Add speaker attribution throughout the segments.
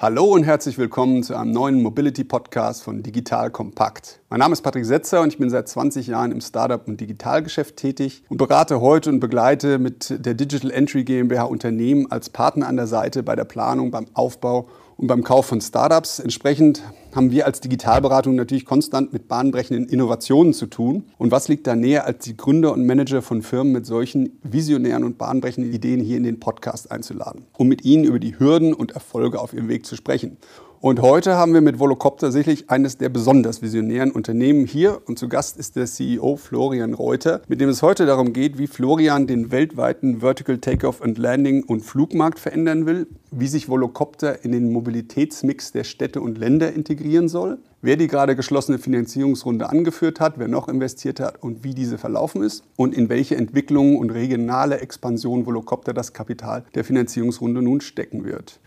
Speaker 1: Hallo und herzlich willkommen zu einem neuen Mobility Podcast von Digital Kompakt. Mein Name ist Patrick Setzer und ich bin seit 20 Jahren im Startup- und Digitalgeschäft tätig und berate heute und begleite mit der Digital Entry GmbH Unternehmen als Partner an der Seite bei der Planung, beim Aufbau und beim Kauf von Startups. Entsprechend haben wir als Digitalberatung natürlich konstant mit bahnbrechenden Innovationen zu tun. Und was liegt da näher, als die Gründer und Manager von Firmen mit solchen visionären und bahnbrechenden Ideen hier in den Podcast einzuladen, um mit ihnen über die Hürden und Erfolge auf ihrem Weg zu sprechen. Und heute haben wir mit Volocopter sicherlich eines der besonders visionären Unternehmen hier. Und zu Gast ist der CEO Florian Reuter, mit dem es heute darum geht, wie Florian den weltweiten Vertical Takeoff and Landing und Flugmarkt verändern will, wie sich Volocopter in den Mobilitätsmix der Städte und Länder integrieren soll, wer die gerade geschlossene Finanzierungsrunde angeführt hat, wer noch investiert hat und wie diese verlaufen ist und in welche Entwicklungen und regionale Expansion Volocopter das Kapital der Finanzierungsrunde nun stecken wird.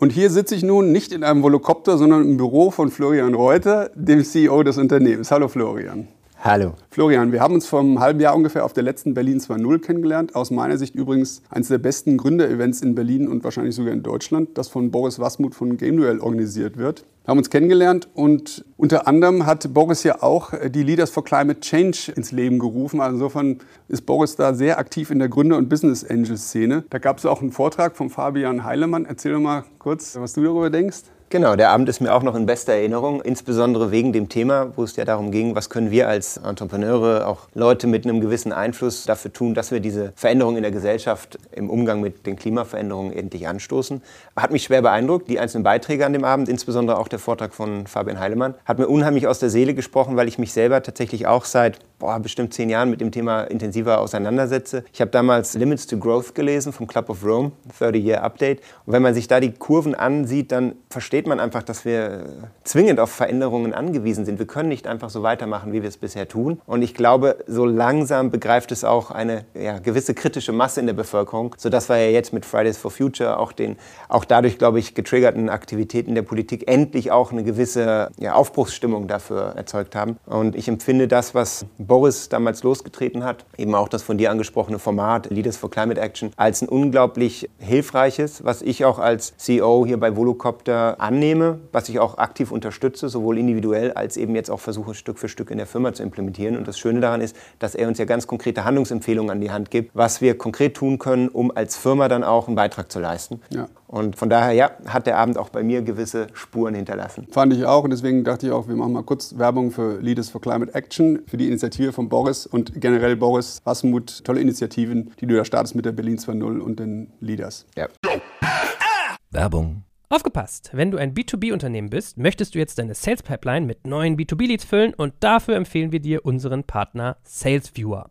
Speaker 1: Und hier sitze ich nun nicht in einem Volocopter, sondern im Büro von Florian Reuter, dem CEO des Unternehmens. Hallo Florian.
Speaker 2: Hallo.
Speaker 1: Florian, wir haben uns vor einem halben Jahr ungefähr auf der letzten Berlin 2.0 kennengelernt. Aus meiner Sicht übrigens eines der besten Gründerevents in Berlin und wahrscheinlich sogar in Deutschland, das von Boris Wasmuth von Game Duell organisiert wird. Wir haben uns kennengelernt und unter anderem hat Boris ja auch die Leaders for Climate Change ins Leben gerufen. Also insofern ist Boris da sehr aktiv in der Gründer- und Business Angel-Szene. Da gab es auch einen Vortrag von Fabian Heilemann. Erzähl doch mal kurz, was du darüber denkst.
Speaker 2: Genau, der Abend ist mir auch noch in bester Erinnerung, insbesondere wegen dem Thema, wo es ja darum ging, was können wir als Entrepreneure, auch Leute mit einem gewissen Einfluss dafür tun, dass wir diese Veränderungen in der Gesellschaft im Umgang mit den Klimaveränderungen endlich anstoßen. Hat mich schwer beeindruckt, die einzelnen Beiträge an dem Abend, insbesondere auch der Vortrag von Fabian Heilemann, hat mir unheimlich aus der Seele gesprochen, weil ich mich selber tatsächlich auch seit boah, bestimmt zehn Jahren mit dem Thema intensiver auseinandersetze. Ich habe damals Limits to Growth gelesen vom Club of Rome, 30-Year Update. Und wenn man sich da die Kurven ansieht, dann versteht man einfach, dass wir zwingend auf Veränderungen angewiesen sind. Wir können nicht einfach so weitermachen, wie wir es bisher tun. Und ich glaube, so langsam begreift es auch eine ja, gewisse kritische Masse in der Bevölkerung, sodass wir ja jetzt mit Fridays for Future auch, den, auch dadurch, glaube ich, getriggerten Aktivitäten der Politik endlich auch eine gewisse ja, Aufbruchsstimmung dafür erzeugt haben. Und ich empfinde das, was Boris damals losgetreten hat, eben auch das von dir angesprochene Format Leaders for Climate Action, als ein unglaublich hilfreiches, was ich auch als CEO hier bei Volocopter annehme, was ich auch aktiv unterstütze, sowohl individuell als eben jetzt auch versuche, Stück für Stück in der Firma zu implementieren. Und das Schöne daran ist, dass er uns ja ganz konkrete Handlungsempfehlungen an die Hand gibt, was wir konkret tun können, um als Firma dann auch einen Beitrag zu leisten. Ja. Und von daher, ja, hat der Abend auch bei mir gewisse Spuren hinterlassen.
Speaker 1: Fand ich auch und deswegen dachte ich auch, wir machen mal kurz Werbung für Leaders for Climate Action, für die Initiative von Boris und generell Boris Wasmut. Tolle Initiativen, die du da startest mit der Berlin 2.0 und den Leaders. Ja.
Speaker 3: Werbung. Aufgepasst! Wenn du ein B2B-Unternehmen bist, möchtest du jetzt deine Sales Pipeline mit neuen B2B-Leads füllen und dafür empfehlen wir dir unseren Partner SalesViewer.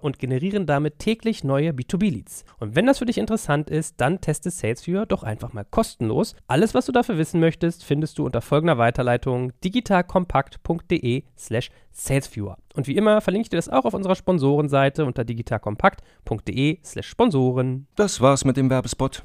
Speaker 3: und generieren damit täglich neue B2B-Leads. Und wenn das für dich interessant ist, dann teste SalesViewer doch einfach mal kostenlos. Alles, was du dafür wissen möchtest, findest du unter folgender Weiterleitung digitalkompakt.de slash salesviewer. Und wie immer verlinke ich dir das auch auf unserer Sponsorenseite unter digitalkompakt.de slash Sponsoren.
Speaker 4: Das war's mit dem Werbespot.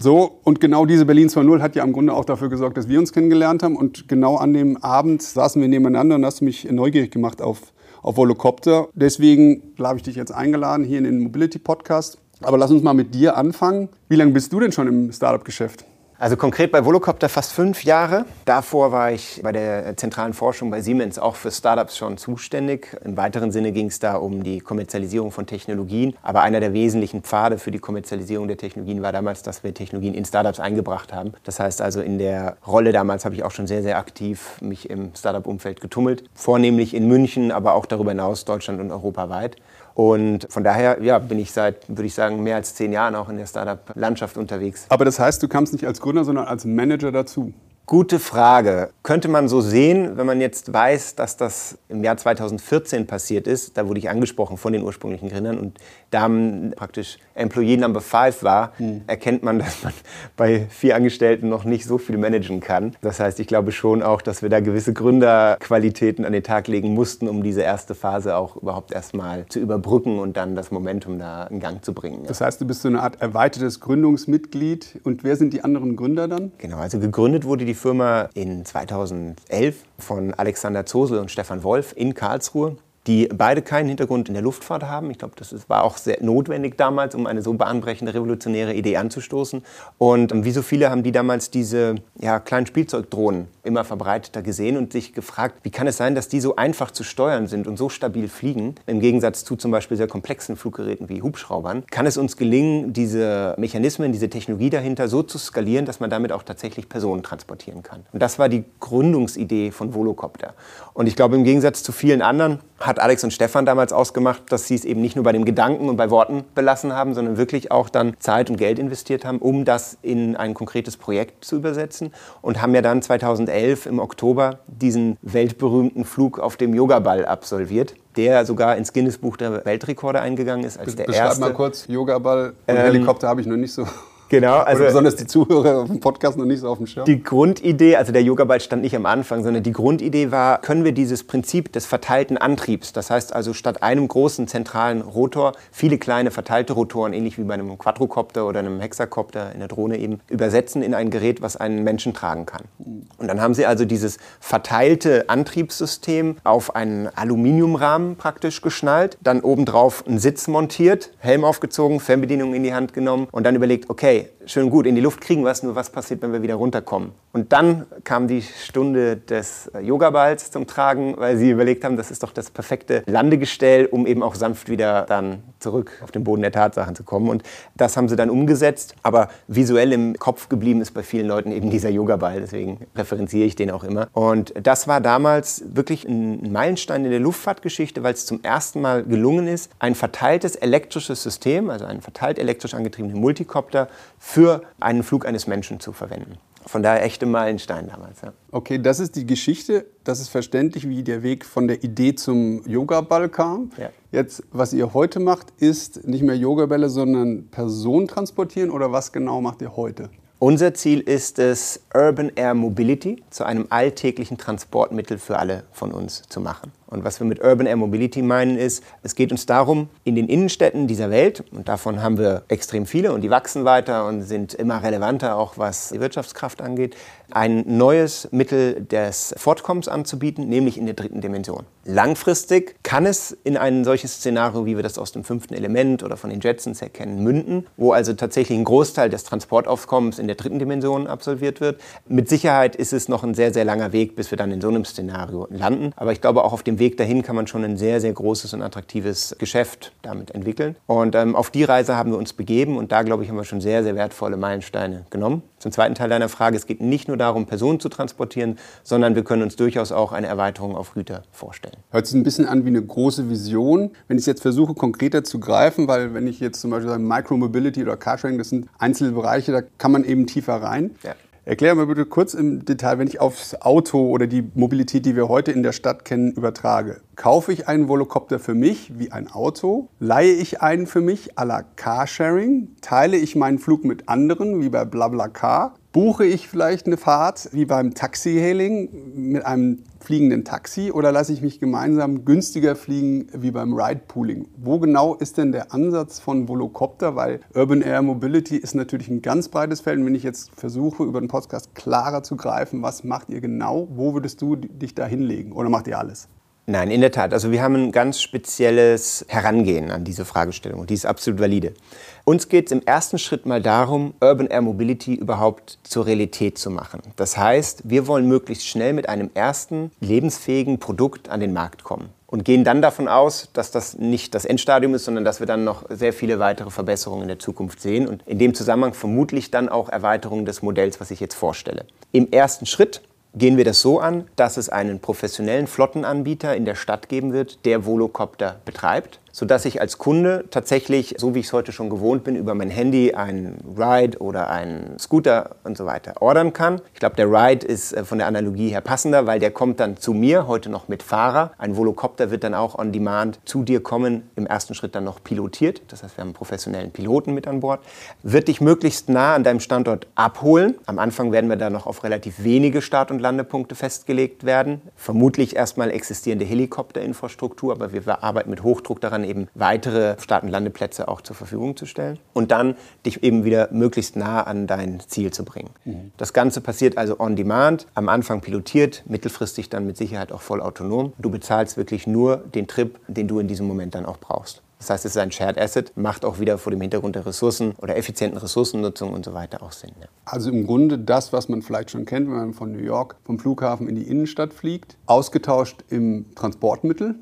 Speaker 1: So, und genau diese Berlin 2.0 hat ja im Grunde auch dafür gesorgt, dass wir uns kennengelernt haben. Und genau an dem Abend saßen wir nebeneinander und hast mich neugierig gemacht auf auf Volocopter. Deswegen habe ich dich jetzt eingeladen hier in den Mobility Podcast. Aber lass uns mal mit dir anfangen. Wie lange bist du denn schon im Startup-Geschäft?
Speaker 2: Also konkret bei Volocopter fast fünf Jahre. Davor war ich bei der zentralen Forschung bei Siemens auch für Startups schon zuständig. Im weiteren Sinne ging es da um die Kommerzialisierung von Technologien. Aber einer der wesentlichen Pfade für die Kommerzialisierung der Technologien war damals, dass wir Technologien in Startups eingebracht haben. Das heißt also in der Rolle damals habe ich auch schon sehr, sehr aktiv mich im Startup-Umfeld getummelt. Vornehmlich in München, aber auch darüber hinaus Deutschland und europaweit. Und von daher ja, bin ich seit, würde ich sagen, mehr als zehn Jahren auch in der Startup-Landschaft unterwegs.
Speaker 1: Aber das heißt, du kamst nicht als Gründer, sondern als Manager dazu?
Speaker 2: Gute Frage. Könnte man so sehen, wenn man jetzt weiß, dass das im Jahr 2014 passiert ist. Da wurde ich angesprochen von den ursprünglichen Gründern und da praktisch Employee Number 5 war, hm. erkennt man, dass man bei vier Angestellten noch nicht so viel managen kann. Das heißt, ich glaube schon auch, dass wir da gewisse Gründerqualitäten an den Tag legen mussten, um diese erste Phase auch überhaupt erstmal zu überbrücken und dann das Momentum da in Gang zu bringen.
Speaker 1: Das heißt, du bist so eine Art erweitertes Gründungsmitglied und wer sind die anderen Gründer dann?
Speaker 2: Genau, also gegründet wurde die Firma in 2011 von Alexander Zosel und Stefan Wolf in Karlsruhe die beide keinen Hintergrund in der Luftfahrt haben. Ich glaube, das war auch sehr notwendig damals, um eine so bahnbrechende, revolutionäre Idee anzustoßen. Und ähm, wie so viele haben die damals diese ja, kleinen Spielzeugdrohnen immer verbreiteter gesehen und sich gefragt, wie kann es sein, dass die so einfach zu steuern sind und so stabil fliegen, im Gegensatz zu zum Beispiel sehr komplexen Fluggeräten wie Hubschraubern. Kann es uns gelingen, diese Mechanismen, diese Technologie dahinter so zu skalieren, dass man damit auch tatsächlich Personen transportieren kann? Und das war die Gründungsidee von Volocopter. Und ich glaube, im Gegensatz zu vielen anderen hat Alex und Stefan damals ausgemacht, dass sie es eben nicht nur bei dem Gedanken und bei Worten belassen haben, sondern wirklich auch dann Zeit und Geld investiert haben, um das in ein konkretes Projekt zu übersetzen und haben ja dann 2011 im Oktober diesen weltberühmten Flug auf dem Yogaball absolviert der sogar ins Guinness-Buch der Weltrekorde eingegangen ist als der
Speaker 1: Beschreib
Speaker 2: erste.
Speaker 1: mal kurz, Yogaball und ähm, Helikopter habe ich noch nicht so
Speaker 2: Genau,
Speaker 1: also Oder besonders die Zuhörer auf dem Podcast noch nicht so auf dem Schirm.
Speaker 2: Die Grundidee, also der Yoga-Ball stand nicht am Anfang, sondern die Grundidee war, können wir dieses Prinzip des verteilten Antriebs, das heißt also statt einem großen zentralen Rotor viele kleine verteilte Rotoren, ähnlich wie bei einem Quadrocopter oder einem Hexakopter in der Drohne eben, übersetzen in ein Gerät, was einen Menschen tragen kann. Und dann haben sie also dieses verteilte Antriebssystem auf einen Aluminiumrahmen praktisch geschnallt, dann obendrauf einen Sitz montiert, Helm aufgezogen, Fernbedienung in die Hand genommen und dann überlegt, okay, schön gut, in die Luft kriegen wir es, nur was passiert, wenn wir wieder runterkommen? Und dann kam die Stunde des Yogaballs zum Tragen, weil sie überlegt haben, das ist doch das perfekte Landegestell, um eben auch sanft wieder dann zurück auf den Boden der Tatsachen zu kommen. Und das haben sie dann umgesetzt, aber visuell im Kopf geblieben ist bei vielen Leuten eben dieser Yogaball, deswegen referenziere ich den auch immer. Und das war damals wirklich ein Meilenstein in der Luftfahrtgeschichte, weil es zum ersten Mal gelungen ist, ein verteiltes elektrisches System, also einen verteilt elektrisch angetriebenen Multicopter, für einen Flug eines Menschen zu verwenden. Von daher echte Meilenstein damals. Ja.
Speaker 1: Okay, das ist die Geschichte. Das ist verständlich, wie der Weg von der Idee zum Yoga-Ball kam. Ja. Jetzt, was ihr heute macht, ist nicht mehr Yoga-Bälle, sondern Personen transportieren oder was genau macht ihr heute?
Speaker 2: Unser Ziel ist es, Urban Air Mobility zu einem alltäglichen Transportmittel für alle von uns zu machen. Und was wir mit Urban Air Mobility meinen ist, es geht uns darum, in den Innenstädten dieser Welt, und davon haben wir extrem viele und die wachsen weiter und sind immer relevanter, auch was die Wirtschaftskraft angeht, ein neues Mittel des Fortkommens anzubieten, nämlich in der dritten Dimension. Langfristig kann es in ein solches Szenario, wie wir das aus dem fünften Element oder von den Jetsons her kennen, münden, wo also tatsächlich ein Großteil des Transportaufkommens in der dritten Dimension absolviert wird. Mit Sicherheit ist es noch ein sehr, sehr langer Weg, bis wir dann in so einem Szenario landen. Aber ich glaube, auch auf dem Weg dahin kann man schon ein sehr, sehr großes und attraktives Geschäft damit entwickeln. Und ähm, auf die Reise haben wir uns begeben und da, glaube ich, haben wir schon sehr, sehr wertvolle Meilensteine genommen. Zum zweiten Teil deiner Frage, es geht nicht nur darum, Personen zu transportieren, sondern wir können uns durchaus auch eine Erweiterung auf Güter vorstellen.
Speaker 1: Hört sich ein bisschen an wie eine große Vision. Wenn ich es jetzt versuche, konkreter zu greifen, weil wenn ich jetzt zum Beispiel sage, Micromobility oder Carsharing, das sind einzelne Bereiche, da kann man eben tiefer rein. Ja. Erklär mal bitte kurz im Detail, wenn ich aufs Auto oder die Mobilität, die wir heute in der Stadt kennen, übertrage. Kaufe ich einen Volocopter für mich wie ein Auto? Leihe ich einen für mich à la Carsharing? Teile ich meinen Flug mit anderen wie bei BlaBlaCar? Buche ich vielleicht eine Fahrt wie beim Taxi-Hailing mit einem fliegenden Taxi oder lasse ich mich gemeinsam günstiger fliegen wie beim Ride-Pooling? Wo genau ist denn der Ansatz von Volocopter? Weil Urban Air Mobility ist natürlich ein ganz breites Feld. Und wenn ich jetzt versuche, über den Podcast klarer zu greifen, was macht ihr genau? Wo würdest du dich da hinlegen oder macht ihr alles?
Speaker 2: Nein, in der Tat. Also wir haben ein ganz spezielles Herangehen an diese Fragestellung und die ist absolut valide. Uns geht es im ersten Schritt mal darum, Urban Air Mobility überhaupt zur Realität zu machen. Das heißt, wir wollen möglichst schnell mit einem ersten lebensfähigen Produkt an den Markt kommen und gehen dann davon aus, dass das nicht das Endstadium ist, sondern dass wir dann noch sehr viele weitere Verbesserungen in der Zukunft sehen und in dem Zusammenhang vermutlich dann auch Erweiterungen des Modells, was ich jetzt vorstelle. Im ersten Schritt gehen wir das so an, dass es einen professionellen Flottenanbieter in der Stadt geben wird, der Volocopter betreibt. Sodass ich als Kunde tatsächlich, so wie ich es heute schon gewohnt bin, über mein Handy einen Ride oder einen Scooter und so weiter ordern kann. Ich glaube, der Ride ist äh, von der Analogie her passender, weil der kommt dann zu mir, heute noch mit Fahrer. Ein Volocopter wird dann auch on demand zu dir kommen, im ersten Schritt dann noch pilotiert. Das heißt, wir haben einen professionellen Piloten mit an Bord. Wird dich möglichst nah an deinem Standort abholen. Am Anfang werden wir da noch auf relativ wenige Start- und Landepunkte festgelegt werden. Vermutlich erstmal existierende Helikopterinfrastruktur, aber wir arbeiten mit Hochdruck daran, eben weitere Start- und Landeplätze auch zur Verfügung zu stellen. Und dann dich eben wieder möglichst nah an dein Ziel zu bringen. Mhm. Das Ganze passiert also on demand, am Anfang pilotiert, mittelfristig dann mit Sicherheit auch voll autonom. Du bezahlst wirklich nur den Trip, den du in diesem Moment dann auch brauchst. Das heißt, es ist ein Shared Asset, macht auch wieder vor dem Hintergrund der Ressourcen oder effizienten Ressourcennutzung und so weiter auch Sinn. Ja.
Speaker 1: Also im Grunde das, was man vielleicht schon kennt, wenn man von New York vom Flughafen in die Innenstadt fliegt, ausgetauscht im Transportmittel.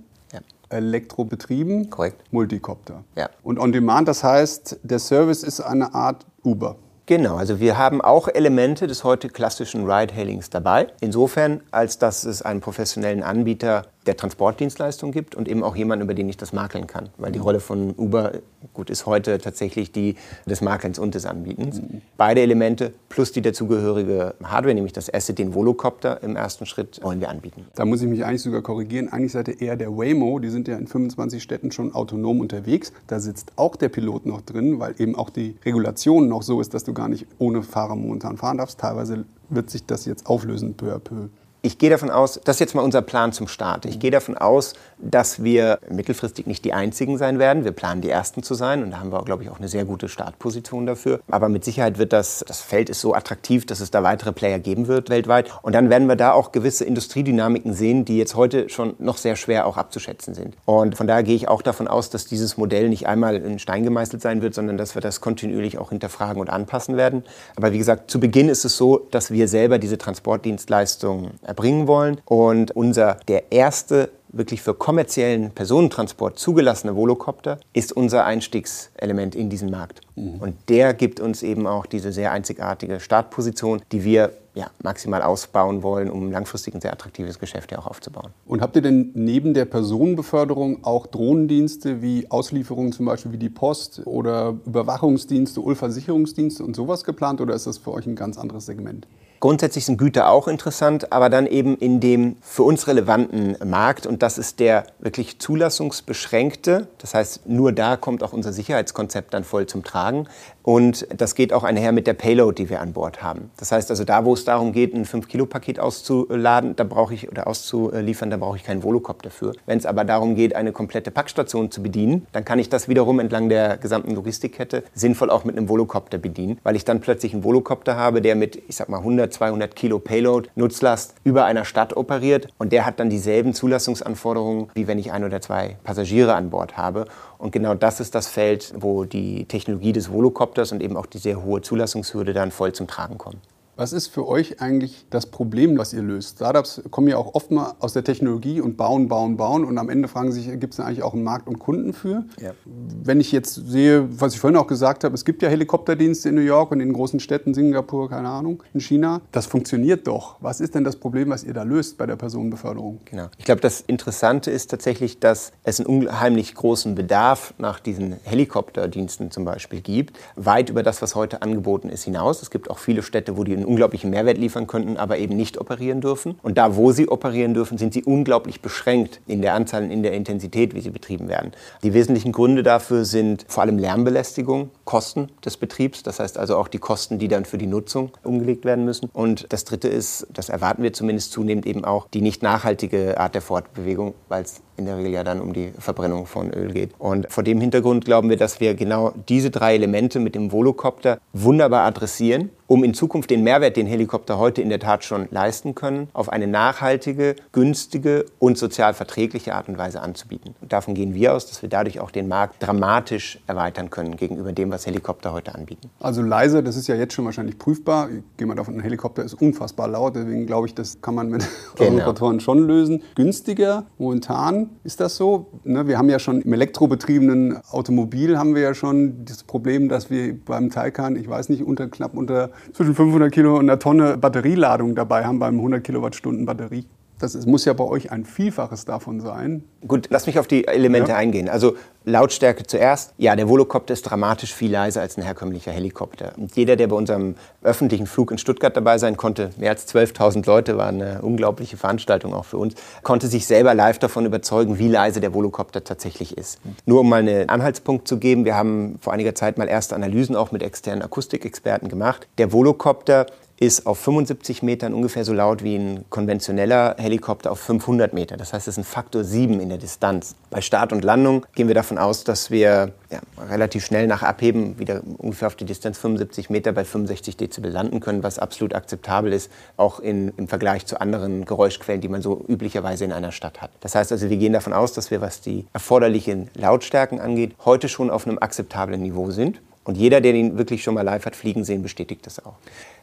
Speaker 1: Elektrobetrieben,
Speaker 2: Korrekt.
Speaker 1: Multicopter.
Speaker 2: Ja.
Speaker 1: Und on demand, das heißt, der Service ist eine Art Uber.
Speaker 2: Genau, also wir haben auch Elemente des heute klassischen Ride-Hailings dabei. Insofern, als dass es einen professionellen Anbieter der Transportdienstleistung gibt und eben auch jemanden, über den ich das makeln kann. Weil die Rolle von Uber, gut, ist heute tatsächlich die des Makelns und des Anbietens. Mhm. Beide Elemente plus die dazugehörige Hardware, nämlich das Asset, den Volocopter im ersten Schritt, wollen wir anbieten.
Speaker 1: Da muss ich mich eigentlich sogar korrigieren. Eigentlich seid ihr eher der Waymo. Die sind ja in 25 Städten schon autonom unterwegs. Da sitzt auch der Pilot noch drin, weil eben auch die Regulation noch so ist, dass du gar nicht ohne Fahrer momentan fahren darfst. Teilweise wird sich das jetzt auflösen peu à peu.
Speaker 2: Ich gehe davon aus, das ist jetzt mal unser Plan zum Start. Ich gehe davon aus, dass wir mittelfristig nicht die Einzigen sein werden. Wir planen die Ersten zu sein und da haben wir, glaube ich, auch eine sehr gute Startposition dafür. Aber mit Sicherheit wird das, das Feld ist so attraktiv, dass es da weitere Player geben wird weltweit. Und dann werden wir da auch gewisse Industriedynamiken sehen, die jetzt heute schon noch sehr schwer auch abzuschätzen sind. Und von daher gehe ich auch davon aus, dass dieses Modell nicht einmal in Stein gemeißelt sein wird, sondern dass wir das kontinuierlich auch hinterfragen und anpassen werden. Aber wie gesagt, zu Beginn ist es so, dass wir selber diese Transportdienstleistung erbringen wollen. Und unser, der erste wirklich für kommerziellen Personentransport zugelassene Volocopter ist unser Einstiegselement in diesen Markt. Mhm. Und der gibt uns eben auch diese sehr einzigartige Startposition, die wir ja, maximal ausbauen wollen, um langfristig ein sehr attraktives Geschäft ja auch aufzubauen.
Speaker 1: Und habt ihr denn neben der Personenbeförderung auch Drohnendienste wie Auslieferungen zum Beispiel wie die Post oder Überwachungsdienste, Ulversicherungsdienste und sowas geplant oder ist das für euch ein ganz anderes Segment?
Speaker 2: Grundsätzlich sind Güter auch interessant, aber dann eben in dem für uns relevanten Markt und das ist der wirklich zulassungsbeschränkte. Das heißt, nur da kommt auch unser Sicherheitskonzept dann voll zum Tragen. Und das geht auch einher mit der Payload, die wir an Bord haben. Das heißt also, da wo es darum geht, ein 5-Kilo-Paket auszuladen, da brauche ich oder auszuliefern, da brauche ich keinen Volocopter dafür. Wenn es aber darum geht, eine komplette Packstation zu bedienen, dann kann ich das wiederum entlang der gesamten Logistikkette sinnvoll auch mit einem Volocopter bedienen, weil ich dann plötzlich einen Volocopter habe, der mit, ich sag mal, 100, 200 Kilo Payload, Nutzlast über einer Stadt operiert und der hat dann dieselben Zulassungsanforderungen, wie wenn ich ein oder zwei Passagiere an Bord habe. Und genau das ist das Feld, wo die Technologie des Volocopters und eben auch die sehr hohe Zulassungshürde dann voll zum Tragen kommen.
Speaker 1: Was ist für euch eigentlich das Problem, was ihr löst? Startups kommen ja auch oft mal aus der Technologie und bauen, bauen, bauen und am Ende fragen sich, gibt es eigentlich auch einen Markt und Kunden für? Ja. Wenn ich jetzt sehe, was ich vorhin auch gesagt habe, es gibt ja Helikopterdienste in New York und in großen Städten, Singapur, keine Ahnung, in China. Das funktioniert doch. Was ist denn das Problem, was ihr da löst bei der Personenbeförderung?
Speaker 2: Genau. Ich glaube, das Interessante ist tatsächlich, dass es einen unheimlich großen Bedarf nach diesen Helikopterdiensten zum Beispiel gibt, weit über das, was heute angeboten ist, hinaus. Es gibt auch viele Städte, wo die unglaublichen Mehrwert liefern könnten, aber eben nicht operieren dürfen. Und da, wo sie operieren dürfen, sind sie unglaublich beschränkt in der Anzahl und in der Intensität, wie sie betrieben werden. Die wesentlichen Gründe dafür sind vor allem Lärmbelästigung, Kosten des Betriebs, das heißt also auch die Kosten, die dann für die Nutzung umgelegt werden müssen. Und das Dritte ist, das erwarten wir zumindest zunehmend eben auch, die nicht nachhaltige Art der Fortbewegung, weil es in der Regel ja dann um die Verbrennung von Öl geht. Und vor dem Hintergrund glauben wir, dass wir genau diese drei Elemente mit dem Volocopter wunderbar adressieren um in Zukunft den Mehrwert, den Helikopter heute in der Tat schon leisten können, auf eine nachhaltige, günstige und sozial verträgliche Art und Weise anzubieten. Und davon gehen wir aus, dass wir dadurch auch den Markt dramatisch erweitern können gegenüber dem, was Helikopter heute anbieten.
Speaker 1: Also leise, das ist ja jetzt schon wahrscheinlich prüfbar. Ich gehe mal davon, ein Helikopter ist unfassbar laut, deswegen glaube ich, das kann man mit genau. Rotoren schon lösen. Günstiger momentan ist das so. Ne, wir haben ja schon im elektrobetriebenen Automobil haben wir ja schon das Problem, dass wir beim Taycan, ich weiß nicht, unter knapp unter zwischen 500 Kilo und einer Tonne Batterieladung dabei haben beim 100 Kilowattstunden Batterie. Das ist, muss ja bei euch ein Vielfaches davon sein.
Speaker 2: Gut, lass mich auf die Elemente ja. eingehen. Also Lautstärke zuerst. Ja, der Volocopter ist dramatisch viel leiser als ein herkömmlicher Helikopter. Und jeder, der bei unserem öffentlichen Flug in Stuttgart dabei sein konnte, mehr als 12.000 Leute, war eine unglaubliche Veranstaltung auch für uns, konnte sich selber live davon überzeugen, wie leise der Volocopter tatsächlich ist. Nur um mal einen Anhaltspunkt zu geben, wir haben vor einiger Zeit mal erste Analysen auch mit externen Akustikexperten gemacht. Der Volocopter ist auf 75 Metern ungefähr so laut wie ein konventioneller Helikopter auf 500 Meter. Das heißt, es ist ein Faktor 7 in der Distanz. Bei Start und Landung gehen wir davon aus, dass wir ja, relativ schnell nach Abheben wieder ungefähr auf die Distanz 75 Meter bei 65 Dezibel landen können, was absolut akzeptabel ist, auch in, im Vergleich zu anderen Geräuschquellen, die man so üblicherweise in einer Stadt hat. Das heißt also, wir gehen davon aus, dass wir, was die erforderlichen Lautstärken angeht, heute schon auf einem akzeptablen Niveau sind. Und jeder, der ihn wirklich schon mal live hat fliegen sehen, bestätigt das auch.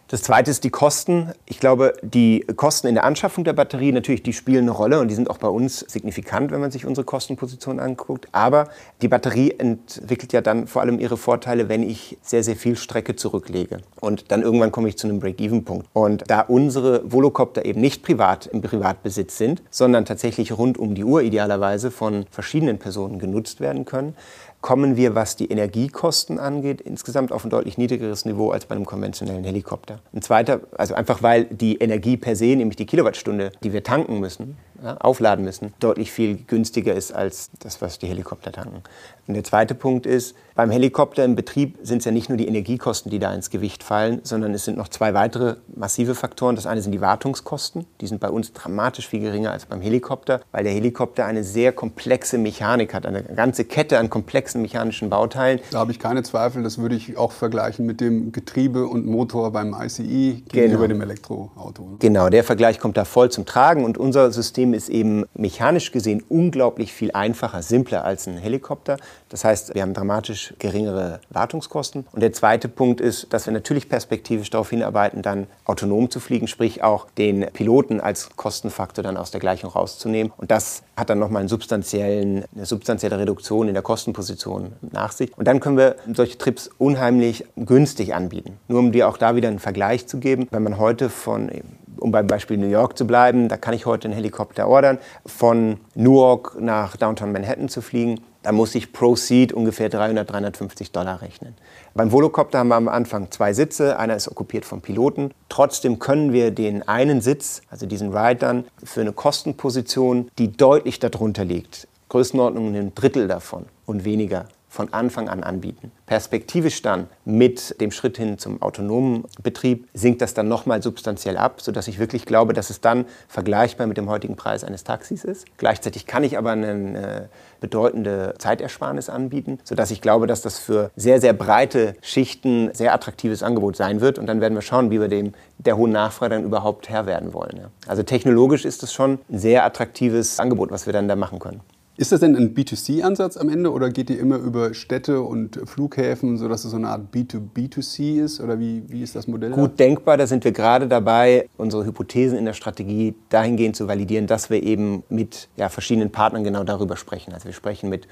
Speaker 2: Das zweite ist die Kosten. Ich glaube, die Kosten in der Anschaffung der Batterie, natürlich, die spielen eine Rolle und die sind auch bei uns signifikant, wenn man sich unsere Kostenposition anguckt. Aber die Batterie entwickelt ja dann vor allem ihre Vorteile, wenn ich sehr, sehr viel Strecke zurücklege. Und dann irgendwann komme ich zu einem Break-Even-Punkt. Und da unsere Volocopter eben nicht privat im Privatbesitz sind, sondern tatsächlich rund um die Uhr idealerweise von verschiedenen Personen genutzt werden können, kommen wir, was die Energiekosten angeht, insgesamt auf ein deutlich niedrigeres Niveau als bei einem konventionellen Helikopter. Ein zweiter, also einfach weil die Energie per se, nämlich die Kilowattstunde, die wir tanken müssen, ja, aufladen müssen, deutlich viel günstiger ist als das, was die Helikopter tanken. Und der zweite Punkt ist, beim Helikopter im Betrieb sind es ja nicht nur die Energiekosten, die da ins Gewicht fallen, sondern es sind noch zwei weitere massive Faktoren. Das eine sind die Wartungskosten. Die sind bei uns dramatisch viel geringer als beim Helikopter, weil der Helikopter eine sehr komplexe Mechanik hat, eine ganze Kette an komplexen mechanischen Bauteilen.
Speaker 1: Da habe ich keine Zweifel. Das würde ich auch vergleichen mit dem Getriebe und Motor beim ICE gegenüber genau. dem Elektroauto.
Speaker 2: Genau, der Vergleich kommt da voll zum Tragen und unser System ist eben mechanisch gesehen unglaublich viel einfacher, simpler als ein Helikopter. Das heißt, wir haben dramatisch geringere Wartungskosten. Und der zweite Punkt ist, dass wir natürlich perspektivisch darauf hinarbeiten, dann autonom zu fliegen, sprich auch den Piloten als Kostenfaktor dann aus der Gleichung rauszunehmen. Und das hat dann nochmal einen substanziellen, eine substanzielle Reduktion in der Kostenposition nach sich. Und dann können wir solche Trips unheimlich günstig anbieten. Nur um dir auch da wieder einen Vergleich zu geben, wenn man heute von um beim Beispiel New York zu bleiben, da kann ich heute einen Helikopter ordern, von Newark nach Downtown Manhattan zu fliegen. Da muss ich pro Seat ungefähr 300, 350 Dollar rechnen. Beim Volocopter haben wir am Anfang zwei Sitze, einer ist okkupiert vom Piloten. Trotzdem können wir den einen Sitz, also diesen Ride dann, für eine Kostenposition, die deutlich darunter liegt, Größenordnung ein Drittel davon und weniger von Anfang an anbieten. Perspektivisch dann mit dem Schritt hin zum autonomen Betrieb sinkt das dann nochmal substanziell ab, sodass ich wirklich glaube, dass es dann vergleichbar mit dem heutigen Preis eines Taxis ist. Gleichzeitig kann ich aber eine bedeutende Zeitersparnis anbieten, sodass ich glaube, dass das für sehr, sehr breite Schichten sehr attraktives Angebot sein wird. Und dann werden wir schauen, wie wir dem der hohen Nachfrage dann überhaupt Herr werden wollen. Also technologisch ist es schon ein sehr attraktives Angebot, was wir dann da machen können.
Speaker 1: Ist das denn ein B2C-Ansatz am Ende oder geht ihr immer über Städte und Flughäfen, sodass es so eine Art B2B2C ist? Oder wie, wie ist das Modell?
Speaker 2: Gut denkbar, da sind wir gerade dabei, unsere Hypothesen in der Strategie dahingehend zu validieren, dass wir eben mit ja, verschiedenen Partnern genau darüber sprechen. Also wir sprechen mit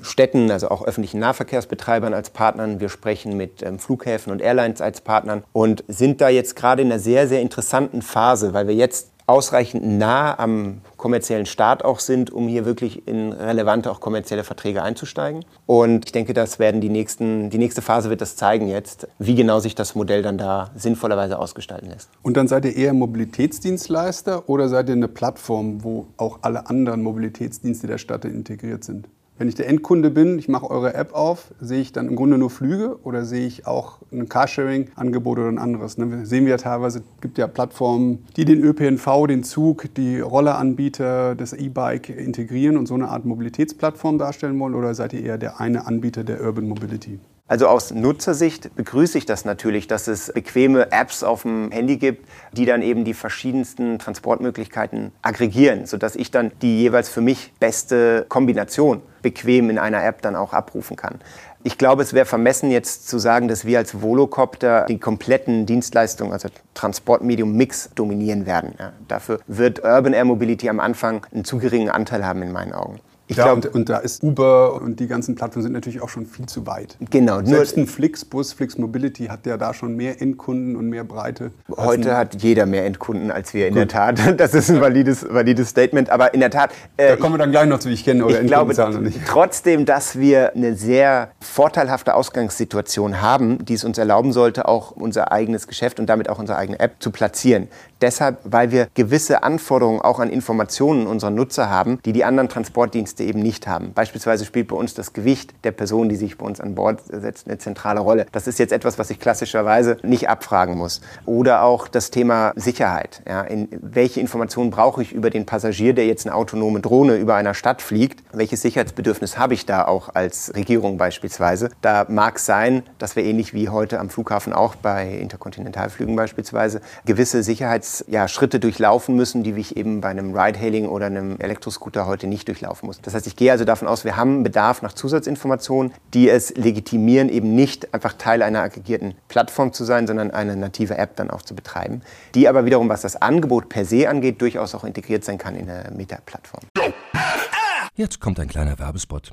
Speaker 2: Städten, also auch öffentlichen Nahverkehrsbetreibern als Partnern. Wir sprechen mit ähm, Flughäfen und Airlines als Partnern und sind da jetzt gerade in einer sehr, sehr interessanten Phase, weil wir jetzt ausreichend nah am kommerziellen Start auch sind, um hier wirklich in relevante, auch kommerzielle Verträge einzusteigen. Und ich denke, das werden die nächsten, die nächste Phase wird das zeigen jetzt, wie genau sich das Modell dann da sinnvollerweise ausgestalten lässt.
Speaker 1: Und dann seid ihr eher Mobilitätsdienstleister oder seid ihr eine Plattform, wo auch alle anderen Mobilitätsdienste der Stadt integriert sind? Wenn ich der Endkunde bin, ich mache eure App auf, sehe ich dann im Grunde nur Flüge oder sehe ich auch ein Carsharing-Angebot oder ein anderes? Ne? Sehen wir ja teilweise, es gibt ja Plattformen, die den ÖPNV, den Zug, die Rolleranbieter, das E-Bike integrieren und so eine Art Mobilitätsplattform darstellen wollen oder seid ihr eher der eine Anbieter der Urban Mobility?
Speaker 2: Also aus Nutzersicht begrüße ich das natürlich, dass es bequeme Apps auf dem Handy gibt, die dann eben die verschiedensten Transportmöglichkeiten aggregieren, sodass ich dann die jeweils für mich beste Kombination bequem in einer App dann auch abrufen kann. Ich glaube, es wäre vermessen jetzt zu sagen, dass wir als Volocopter die kompletten Dienstleistungen, also Transportmedium-Mix dominieren werden. Ja, dafür wird Urban Air Mobility am Anfang einen zu geringen Anteil haben in meinen Augen.
Speaker 1: Ich ja, glaub, und, und, da ist Uber und die ganzen Plattformen sind natürlich auch schon viel zu weit.
Speaker 2: Genau.
Speaker 1: Selbst ein Flixbus, Flix Mobility hat ja da schon mehr Endkunden und mehr Breite.
Speaker 2: Heute hat jeder mehr Endkunden als wir in Gut. der Tat. Das ist ein valides, valides Statement. Aber in der Tat.
Speaker 1: Äh, da kommen wir dann gleich noch zu, ich kenne
Speaker 2: eure ich glaube, nicht. Trotzdem, dass wir eine sehr vorteilhafte Ausgangssituation haben, die es uns erlauben sollte, auch unser eigenes Geschäft und damit auch unsere eigene App zu platzieren. Deshalb, weil wir gewisse Anforderungen auch an Informationen unserer Nutzer haben, die die anderen Transportdienste eben nicht haben. Beispielsweise spielt bei uns das Gewicht der Person, die sich bei uns an Bord setzt, eine zentrale Rolle. Das ist jetzt etwas, was ich klassischerweise nicht abfragen muss. Oder auch das Thema Sicherheit. Ja, in, welche Informationen brauche ich über den Passagier, der jetzt eine autonome Drohne über einer Stadt fliegt? Welches Sicherheitsbedürfnis habe ich da auch als Regierung beispielsweise? Da mag es sein, dass wir ähnlich wie heute am Flughafen auch bei Interkontinentalflügen beispielsweise gewisse Sicherheits ja, durchlaufen müssen, die ich eben bei einem Ride-Hailing oder einem Elektroscooter heute nicht durchlaufen muss. Das heißt, ich gehe also davon aus, wir haben Bedarf nach Zusatzinformationen, die es legitimieren, eben nicht einfach Teil einer aggregierten Plattform zu sein, sondern eine native App dann auch zu betreiben, die aber wiederum, was das Angebot per se angeht, durchaus auch integriert sein kann in eine Meta-Plattform.
Speaker 4: Jetzt kommt ein kleiner Werbespot.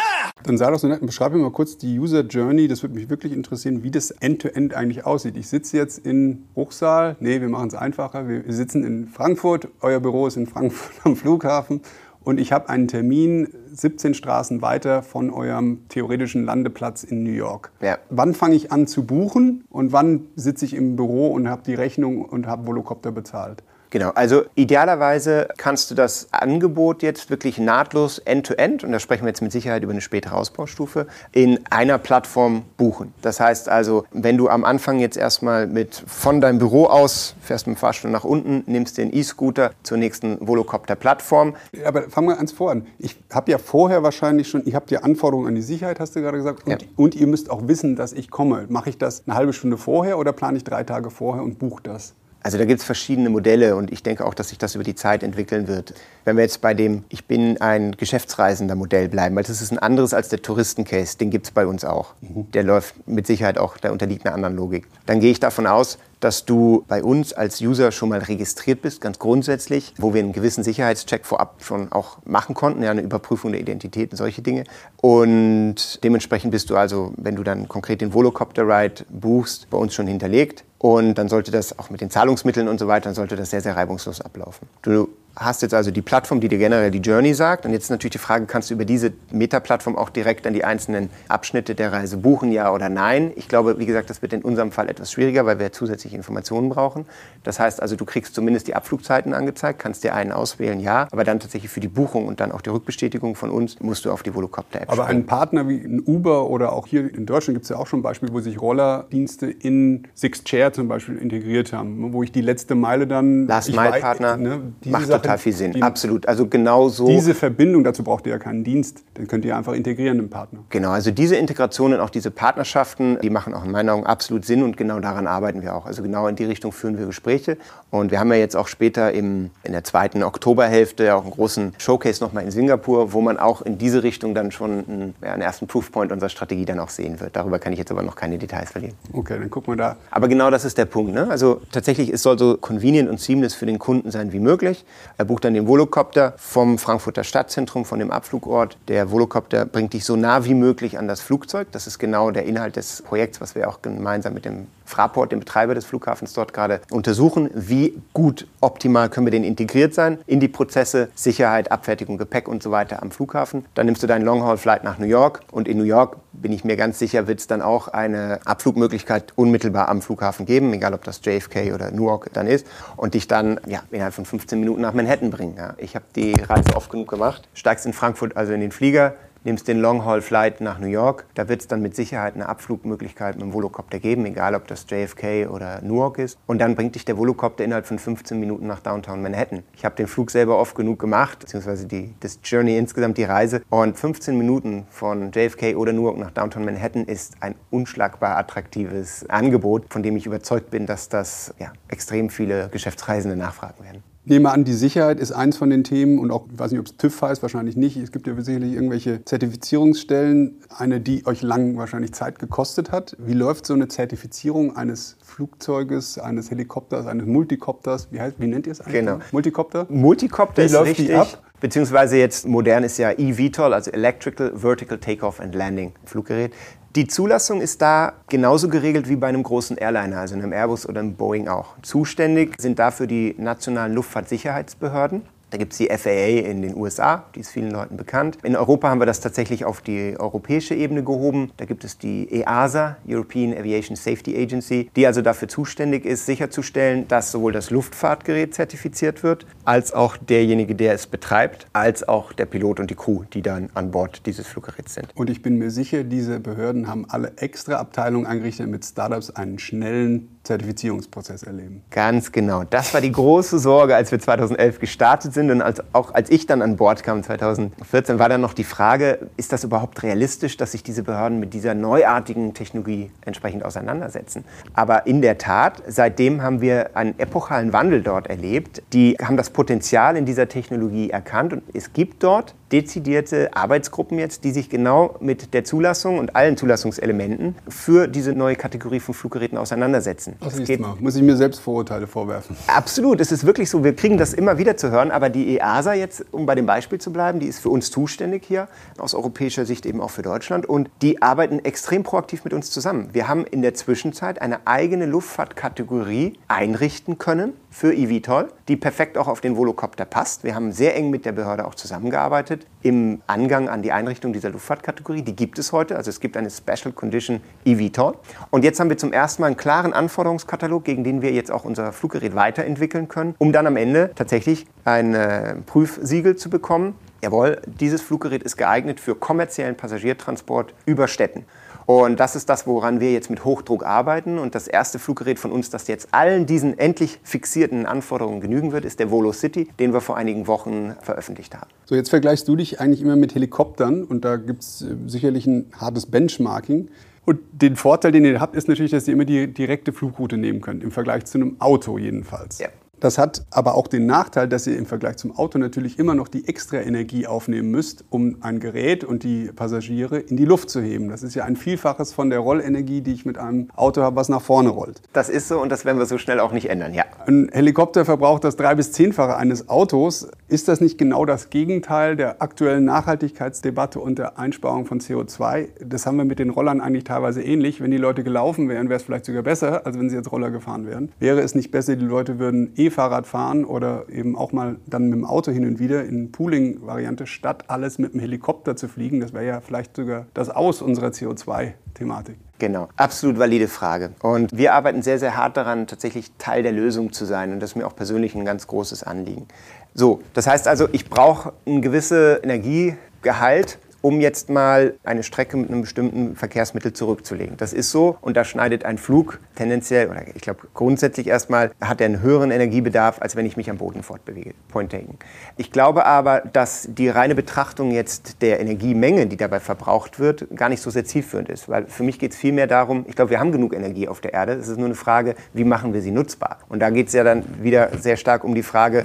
Speaker 1: Dann sei doch so nett beschreib mir mal kurz die User Journey. Das würde mich wirklich interessieren, wie das End-to-End -End eigentlich aussieht. Ich sitze jetzt in Bruchsal. Nee, wir machen es einfacher. Wir sitzen in Frankfurt. Euer Büro ist in Frankfurt am Flughafen. Und ich habe einen Termin 17 Straßen weiter von eurem theoretischen Landeplatz in New York. Ja. Wann fange ich an zu buchen und wann sitze ich im Büro und habe die Rechnung und habe Volocopter bezahlt?
Speaker 2: Genau, also idealerweise kannst du das Angebot jetzt wirklich nahtlos end-to-end, -end, und da sprechen wir jetzt mit Sicherheit über eine spätere Ausbaustufe, in einer Plattform buchen. Das heißt also, wenn du am Anfang jetzt erstmal mit von deinem Büro aus fährst mit dem Fahrstuhl nach unten, nimmst den E-Scooter zur nächsten Volocopter-Plattform.
Speaker 1: Aber fangen wir eins vor an. Ich habe ja vorher wahrscheinlich schon, ihr habt ja Anforderungen an die Sicherheit, hast du gerade gesagt, und, ja. und ihr müsst auch wissen, dass ich komme. Mache ich das eine halbe Stunde vorher oder plane ich drei Tage vorher und buche das?
Speaker 2: Also da gibt es verschiedene Modelle und ich denke auch, dass sich das über die Zeit entwickeln wird. Wenn wir jetzt bei dem Ich bin ein Geschäftsreisender Modell bleiben, weil das ist ein anderes als der Touristencase, den gibt es bei uns auch. Mhm. Der läuft mit Sicherheit auch, der unterliegt einer anderen Logik. Dann gehe ich davon aus, dass du bei uns als User schon mal registriert bist, ganz grundsätzlich, wo wir einen gewissen Sicherheitscheck vorab schon auch machen konnten, ja, eine Überprüfung der Identität und solche Dinge. Und dementsprechend bist du also, wenn du dann konkret den Volocopter Ride buchst, bei uns schon hinterlegt. Und dann sollte das auch mit den Zahlungsmitteln und so weiter, dann sollte das sehr, sehr reibungslos ablaufen. Du hast jetzt also die Plattform, die dir generell die Journey sagt. Und jetzt ist natürlich die Frage, kannst du über diese Meta-Plattform auch direkt dann die einzelnen Abschnitte der Reise buchen, ja oder nein? Ich glaube, wie gesagt, das wird in unserem Fall etwas schwieriger, weil wir zusätzliche Informationen brauchen. Das heißt also, du kriegst zumindest die Abflugzeiten angezeigt, kannst dir einen auswählen, ja. Aber dann tatsächlich für die Buchung und dann auch die Rückbestätigung von uns musst du auf die Volocopter-App
Speaker 1: Aber ein Partner wie ein Uber oder auch hier in Deutschland gibt es ja auch schon Beispiele, wo sich Rollerdienste in Six Chair zum Beispiel integriert haben, wo ich die letzte Meile dann...
Speaker 2: Last-Mile-Partner ne, macht total viel Sinn. Die, Absolut. Also genau so.
Speaker 1: Diese Verbindung, dazu braucht ihr ja keinen Dienst. Den könnt ihr einfach integrieren im Partner.
Speaker 2: Genau. Also diese Integrationen, auch diese Partnerschaften, die machen auch in meiner Augen absolut Sinn und genau daran arbeiten wir auch. Also genau in die Richtung führen wir Gespräche. Und wir haben ja jetzt auch später im, in der zweiten Oktoberhälfte auch einen großen Showcase nochmal in Singapur, wo man auch in diese Richtung dann schon einen, ja, einen ersten Proofpoint unserer Strategie dann auch sehen wird. Darüber kann ich jetzt aber noch keine Details verlieren.
Speaker 1: Okay, dann gucken wir da.
Speaker 2: Aber genau das ist der Punkt. Ne? Also tatsächlich, es soll so convenient und seamless für den Kunden sein wie möglich. Er bucht dann den Volocopter vom Frankfurter Stadtzentrum, von dem Abflugort. Der Volocopter bringt dich so nah wie möglich an das Flugzeug. Das ist genau der Inhalt des Projekts, was wir auch gemeinsam mit dem Fraport, dem Betreiber des Flughafens, dort gerade untersuchen, wie gut optimal können wir den integriert sein in die Prozesse Sicherheit, Abfertigung, Gepäck und so weiter am Flughafen. Dann nimmst du deinen Long-Haul-Flight nach New York und in New York bin ich mir ganz sicher, wird es dann auch eine Abflugmöglichkeit unmittelbar am Flughafen geben, egal ob das JFK oder Newark dann ist, und dich dann ja, innerhalb von 15 Minuten nach Manhattan bringen. Ja. Ich habe die Reise oft genug gemacht, steigst in Frankfurt also in den Flieger, nimmst den Long-Haul-Flight nach New York. Da wird es dann mit Sicherheit eine Abflugmöglichkeit mit dem Volocopter geben, egal ob das JFK oder Newark ist. Und dann bringt dich der Volocopter innerhalb von 15 Minuten nach Downtown Manhattan. Ich habe den Flug selber oft genug gemacht, beziehungsweise die, das Journey insgesamt, die Reise. Und 15 Minuten von JFK oder Newark nach Downtown Manhattan ist ein unschlagbar attraktives Angebot, von dem ich überzeugt bin, dass das ja, extrem viele Geschäftsreisende nachfragen werden.
Speaker 1: Nehme an, die Sicherheit ist eins von den Themen und auch, ich weiß nicht, ob es TÜV heißt, wahrscheinlich nicht. Es gibt ja sicherlich irgendwelche Zertifizierungsstellen, eine, die euch lang wahrscheinlich Zeit gekostet hat. Wie läuft so eine Zertifizierung eines Flugzeuges, eines Helikopters, eines Multikopters? Wie, heißt, wie nennt ihr es eigentlich?
Speaker 2: Genau.
Speaker 1: Multikopter?
Speaker 2: Multikopter
Speaker 1: Wie
Speaker 2: ist
Speaker 1: läuft
Speaker 2: richtig.
Speaker 1: die ab?
Speaker 2: Beziehungsweise jetzt modern ist ja eVTOL, also Electrical Vertical Takeoff and Landing Fluggerät. Die Zulassung ist da genauso geregelt wie bei einem großen Airliner, also einem Airbus oder einem Boeing auch. Zuständig sind dafür die nationalen Luftfahrtsicherheitsbehörden. Da gibt es die FAA in den USA, die ist vielen Leuten bekannt. In Europa haben wir das tatsächlich auf die europäische Ebene gehoben. Da gibt es die EASA, European Aviation Safety Agency, die also dafür zuständig ist, sicherzustellen, dass sowohl das Luftfahrtgerät zertifiziert wird, als auch derjenige, der es betreibt, als auch der Pilot und die Crew, die dann an Bord dieses Fluggeräts sind.
Speaker 1: Und ich bin mir sicher, diese Behörden haben alle extra Abteilungen eingerichtet, damit Startups einen schnellen Zertifizierungsprozess erleben.
Speaker 2: Ganz genau. Das war die große Sorge, als wir 2011 gestartet sind und als, auch als ich dann an Bord kam 2014, war dann noch die Frage, ist das überhaupt realistisch, dass sich diese Behörden mit dieser neuartigen Technologie entsprechend auseinandersetzen? Aber in der Tat, seitdem haben wir einen epochalen Wandel dort erlebt. Die haben das Potenzial in dieser Technologie erkannt und es gibt dort dezidierte Arbeitsgruppen jetzt, die sich genau mit der Zulassung und allen Zulassungselementen für diese neue Kategorie von Fluggeräten auseinandersetzen.
Speaker 1: Das siehst mal. Muss ich mir selbst Vorurteile vorwerfen.
Speaker 2: Absolut, es ist wirklich so. Wir kriegen das immer wieder zu hören, aber die EASA jetzt, um bei dem Beispiel zu bleiben, die ist für uns zuständig hier, aus europäischer Sicht eben auch für Deutschland und die arbeiten extrem proaktiv mit uns zusammen. Wir haben in der Zwischenzeit eine eigene Luftfahrtkategorie einrichten können für eVTOL, die perfekt auch auf den Volocopter passt. Wir haben sehr eng mit der Behörde auch zusammengearbeitet im Angang an die Einrichtung dieser Luftfahrtkategorie. Die gibt es heute, also es gibt eine Special Condition eVTOL. Und jetzt haben wir zum ersten Mal einen klaren Anforderungskatalog, gegen den wir jetzt auch unser Fluggerät weiterentwickeln können, um dann am Ende tatsächlich ein äh, Prüfsiegel zu bekommen. Jawohl, dieses Fluggerät ist geeignet für kommerziellen Passagiertransport über Städten. Und das ist das, woran wir jetzt mit Hochdruck arbeiten. Und das erste Fluggerät von uns, das jetzt allen diesen endlich fixierten Anforderungen genügen wird, ist der Volo City, den wir vor einigen Wochen veröffentlicht haben.
Speaker 1: So, jetzt vergleichst du dich eigentlich immer mit Helikoptern und da gibt es sicherlich ein hartes Benchmarking. Und den Vorteil, den ihr habt, ist natürlich, dass ihr immer die direkte Flugroute nehmen könnt, im Vergleich zu einem Auto jedenfalls.
Speaker 2: Ja.
Speaker 1: Das hat aber auch den Nachteil, dass ihr im Vergleich zum Auto natürlich immer noch die extra Energie aufnehmen müsst, um ein Gerät und die Passagiere in die Luft zu heben. Das ist ja ein Vielfaches von der Rollenergie, die ich mit einem Auto habe, was nach vorne rollt.
Speaker 2: Das ist so und das werden wir so schnell auch nicht ändern, ja.
Speaker 1: Ein Helikopter verbraucht das drei- bis zehnfache eines Autos. Ist das nicht genau das Gegenteil der aktuellen Nachhaltigkeitsdebatte und der Einsparung von CO2? Das haben wir mit den Rollern eigentlich teilweise ähnlich. Wenn die Leute gelaufen wären, wäre es vielleicht sogar besser, als wenn sie jetzt Roller gefahren wären. Wäre es nicht besser, die Leute würden E-Fahrrad fahren oder eben auch mal dann mit dem Auto hin und wieder in Pooling-Variante, statt alles mit dem Helikopter zu fliegen? Das wäre ja vielleicht sogar das Aus unserer CO2-Thematik.
Speaker 2: Genau, absolut valide Frage. Und wir arbeiten sehr, sehr hart daran, tatsächlich Teil der Lösung zu sein. Und das ist mir auch persönlich ein ganz großes Anliegen. So, das heißt also, ich brauche ein gewisses Energiegehalt, um jetzt mal eine Strecke mit einem bestimmten Verkehrsmittel zurückzulegen. Das ist so und da schneidet ein Flug tendenziell, oder ich glaube grundsätzlich erstmal, hat er einen höheren Energiebedarf, als wenn ich mich am Boden fortbewege. Point taken. Ich glaube aber, dass die reine Betrachtung jetzt der Energiemenge, die dabei verbraucht wird, gar nicht so sehr zielführend ist. Weil für mich geht es vielmehr darum, ich glaube, wir haben genug Energie auf der Erde. Es ist nur eine Frage, wie machen wir sie nutzbar? Und da geht es ja dann wieder sehr stark um die Frage,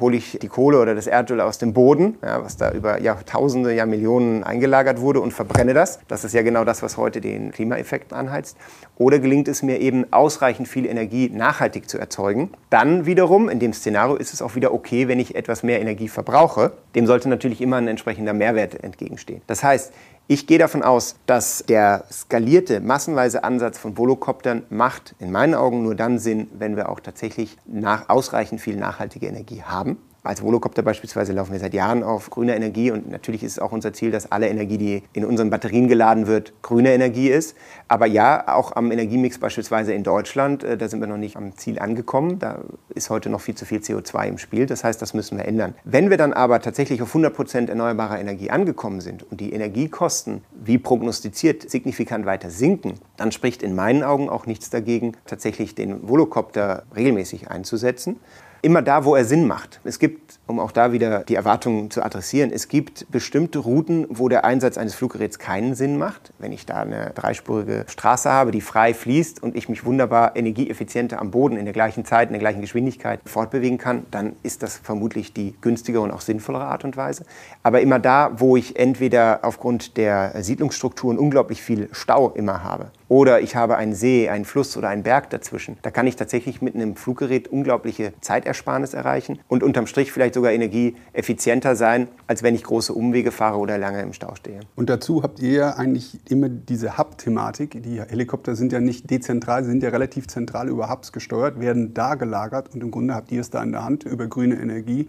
Speaker 2: hole ich die Kohle oder das Erdöl aus dem Boden, ja, was da über Jahrtausende, Jahr Millionen eingelagert wurde und verbrenne das. Das ist ja genau das, was heute den Klimaeffekt anheizt. Oder gelingt es mir eben ausreichend viel Energie nachhaltig zu erzeugen? Dann wiederum, in dem Szenario ist es auch wieder okay, wenn ich etwas mehr Energie verbrauche. Dem sollte natürlich immer ein entsprechender Mehrwert entgegenstehen. Das heißt, Ich gehe davon aus, dass der skalierte, massenweise Ansatz von Volocoptern macht in meinen Augen nur dann Sinn, wenn wir auch tatsächlich nach ausreichend viel nachhaltige Energie haben. Als Volocopter beispielsweise laufen wir seit Jahren auf grüner Energie und natürlich ist es auch unser Ziel, dass alle Energie, die in unseren Batterien geladen wird, grüne Energie ist. Aber ja, auch am Energiemix beispielsweise in Deutschland, äh, da sind wir noch nicht am Ziel angekommen. Da ist heute noch viel zu viel CO2 im Spiel. Das heißt, das müssen wir ändern. Wenn wir dann aber tatsächlich auf 100 Prozent erneuerbarer Energie angekommen sind und die Energiekosten, wie prognostiziert, signifikant weiter sinken, dann spricht in meinen Augen auch nichts dagegen, tatsächlich den Volocopter regelmäßig einzusetzen immer da, wo er Sinn macht. Es gibt, um auch da wieder die Erwartungen zu adressieren, es gibt bestimmte Routen, wo der Einsatz eines Fluggeräts keinen Sinn macht. Wenn ich da eine dreispurige Straße habe, die frei fließt und ich mich wunderbar energieeffizienter am Boden in der gleichen Zeit, in der gleichen Geschwindigkeit fortbewegen kann, dann ist das vermutlich die günstigere und auch sinnvollere Art und Weise. Aber immer da, wo ich entweder aufgrund der Siedlungsstrukturen unglaublich viel Stau immer habe oder ich habe einen See, einen Fluss oder einen Berg dazwischen. Da kann ich tatsächlich mit einem Fluggerät unglaubliche Zeitersparnis erreichen und unterm Strich vielleicht sogar energieeffizienter sein, als wenn ich große Umwege fahre oder lange im Stau stehe.
Speaker 1: Und dazu habt ihr ja eigentlich immer diese Hub-Thematik. Die Helikopter sind ja nicht dezentral, sind ja relativ zentral über Hubs gesteuert, werden da gelagert und im Grunde habt ihr es da in der Hand über grüne Energie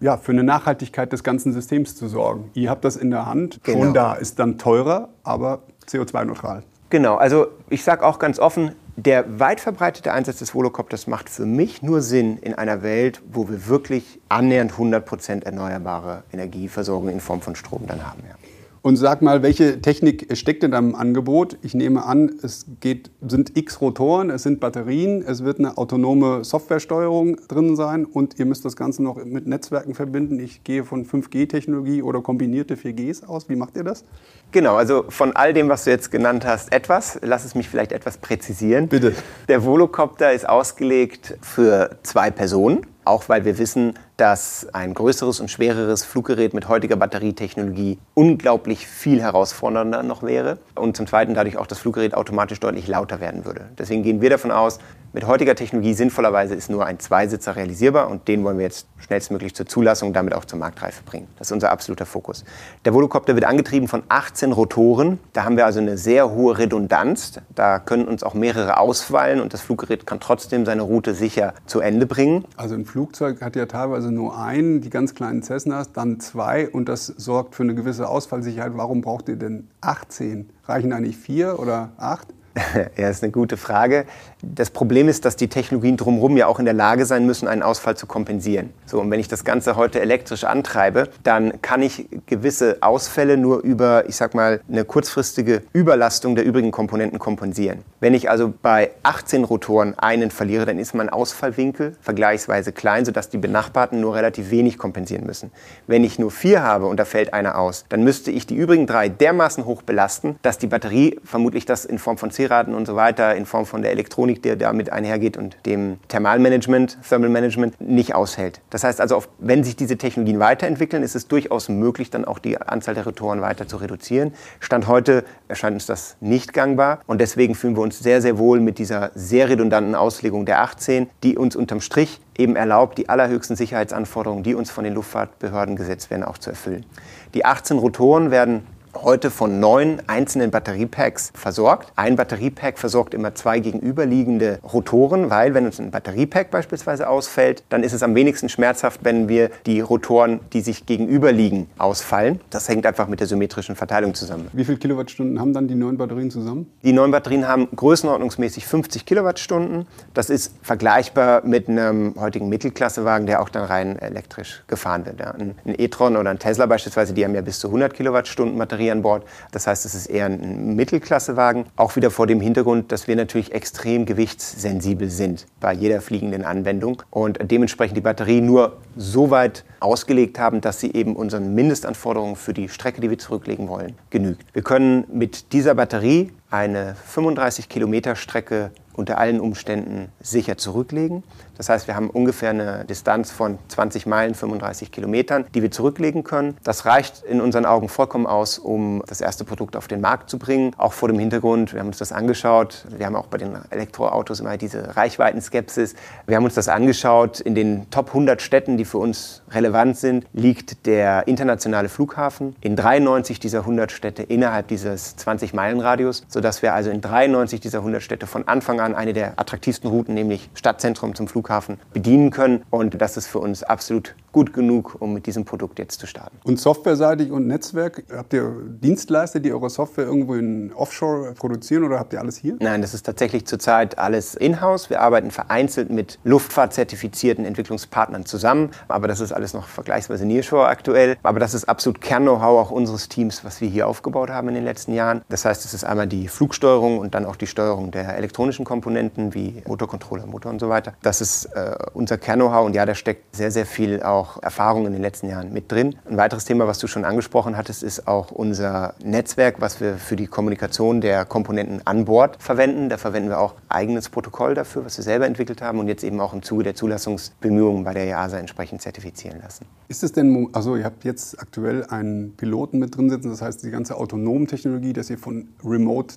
Speaker 1: ja, für eine Nachhaltigkeit des ganzen Systems zu sorgen. Ihr habt das in der Hand, genau. schon da, ist dann teurer, aber CO2-neutral.
Speaker 2: Genau, also ich sage auch ganz offen, der weit verbreitete Einsatz des Volocopters macht für mich nur Sinn in einer Welt, wo wir wirklich annähernd 100% erneuerbare Energieversorgung in Form von Strom dann haben. Ja.
Speaker 1: Und sag mal, welche Technik steckt denn da im Angebot? Ich nehme an, es geht, sind x Rotoren, es sind Batterien, es wird eine autonome Softwaresteuerung drin sein und ihr müsst das Ganze noch mit Netzwerken verbinden. Ich gehe von 5G-Technologie oder kombinierte 4Gs aus. Wie macht ihr das?
Speaker 2: Genau, also von all dem, was du jetzt genannt hast, etwas. Lass es mich vielleicht etwas präzisieren.
Speaker 1: Bitte.
Speaker 2: Der Volocopter ist ausgelegt für zwei Personen, auch weil wir wissen, dass ein größeres und schwereres Fluggerät mit heutiger Batterietechnologie unglaublich viel herausfordernder noch wäre und zum Zweiten dadurch auch das Fluggerät automatisch deutlich lauter werden würde. Deswegen gehen wir davon aus, mit heutiger Technologie sinnvollerweise ist nur ein Zweisitzer realisierbar und den wollen wir jetzt schnellstmöglich zur Zulassung, damit auch zur Marktreife bringen. Das ist unser absoluter Fokus. Der Volocopter wird angetrieben von 18 Rotoren. Da haben wir also eine sehr hohe Redundanz. Da können uns auch mehrere ausfallen und das Fluggerät kann trotzdem seine Route sicher zu Ende bringen.
Speaker 1: Also ein Flugzeug hat ja teilweise nur einen, die ganz kleinen Cessnas, dann zwei und das sorgt für eine gewisse Ausfallsicherheit. Warum braucht ihr denn 18? Reichen eigentlich vier oder acht?
Speaker 2: Ja, ist eine gute Frage. Das Problem ist, dass die Technologien drumherum ja auch in der Lage sein müssen, einen Ausfall zu kompensieren. So, und wenn ich das Ganze heute elektrisch antreibe, dann kann ich gewisse Ausfälle nur über, ich sag mal, eine kurzfristige Überlastung der übrigen Komponenten kompensieren. Wenn ich also bei 18 Rotoren einen verliere, dann ist mein Ausfallwinkel vergleichsweise klein, sodass die Benachbarten nur relativ wenig kompensieren müssen. Wenn ich nur vier habe und da fällt einer aus, dann müsste ich die übrigen drei dermaßen hoch belasten, dass die Batterie vermutlich das in Form von C-Raten und so weiter, in Form von der Elektronik, die damit einhergeht und dem Thermalmanagement, Thermal Management nicht aushält. Das heißt also, wenn sich diese Technologien weiterentwickeln, ist es durchaus möglich, dann auch die Anzahl der Rotoren weiter zu reduzieren. Stand heute erscheint uns das nicht gangbar und deswegen fühlen wir uns sehr, sehr wohl mit dieser sehr redundanten Auslegung der 18, die uns unterm Strich eben erlaubt, die allerhöchsten Sicherheitsanforderungen, die uns von den Luftfahrtbehörden gesetzt werden, auch zu erfüllen. Die 18 Rotoren werden heute von neun einzelnen Batteriepacks versorgt. Ein Batteriepack versorgt immer zwei gegenüberliegende Rotoren, weil wenn uns ein Batteriepack beispielsweise ausfällt, dann ist es am wenigsten schmerzhaft, wenn wir die Rotoren, die sich gegenüberliegen, ausfallen. Das hängt einfach mit der symmetrischen Verteilung zusammen.
Speaker 1: Wie viele Kilowattstunden haben dann die neun Batterien zusammen?
Speaker 2: Die neun Batterien haben größenordnungsmäßig 50 Kilowattstunden. Das ist vergleichbar mit einem heutigen Mittelklassewagen, der auch dann rein elektrisch gefahren wird. Ein e-tron oder ein Tesla beispielsweise, die haben ja bis zu 100 Kilowattstunden Batterie Batterie an Bord. Das heißt, es ist eher ein Mittelklassewagen. Auch wieder vor dem Hintergrund, dass wir natürlich extrem gewichtssensibel sind bei jeder fliegenden Anwendung und dementsprechend die Batterie nur so weit ausgelegt haben, dass sie eben unseren Mindestanforderungen für die Strecke, die wir zurücklegen wollen, genügt. Wir können mit dieser Batterie eine 35 Kilometer Strecke unter allen Umständen sicher zurücklegen. Das heißt, wir haben ungefähr eine Distanz von 20 Meilen, 35 Kilometern, die wir zurücklegen können. Das reicht in unseren Augen vollkommen aus, um das erste Produkt auf den Markt zu bringen. Auch vor dem Hintergrund, wir haben uns das angeschaut. Wir haben auch bei den Elektroautos immer diese Reichweitenskepsis. Wir haben uns das angeschaut. In den Top 100 Städten, die für uns relevant sind, liegt der internationale Flughafen. In 93 dieser 100 Städte innerhalb dieses 20-Meilen-Radius, sodass wir also in 93 dieser 100 Städte von Anfang an eine der attraktivsten Routen, nämlich Stadtzentrum zum Flughafen, bedienen können. Und das ist für uns absolut gut genug, um mit diesem Produkt jetzt zu starten.
Speaker 1: Und softwareseitig und Netzwerk, habt ihr Dienstleister, die eure Software irgendwo in Offshore produzieren oder habt ihr alles hier?
Speaker 2: Nein, das ist tatsächlich zurzeit alles in-house. Wir arbeiten vereinzelt mit luftfahrtzertifizierten Entwicklungspartnern zusammen, aber das ist alles noch vergleichsweise Nearshore aktuell. Aber das ist absolut Kern-Know-how auch unseres Teams, was wir hier aufgebaut haben in den letzten Jahren. Das heißt, es ist einmal die Flugsteuerung und dann auch die Steuerung der elektronischen Komponenten wie Motorcontroller, Motor und so weiter. Das ist äh, unser Kern-Know-how und ja, da steckt sehr, sehr viel auch Erfahrung in den letzten Jahren mit drin. Ein weiteres Thema, was du schon angesprochen hattest, ist auch unser Netzwerk, was wir für die Kommunikation der Komponenten an Bord verwenden. Da verwenden wir auch eigenes Protokoll dafür, was wir selber entwickelt haben und jetzt eben auch im Zuge der Zulassungsbemühungen bei der EASA entsprechend zertifizieren lassen.
Speaker 1: Ist es denn, also ihr habt jetzt aktuell einen Piloten mit drin sitzen, das heißt die ganze autonomen Technologie, dass ihr von Remote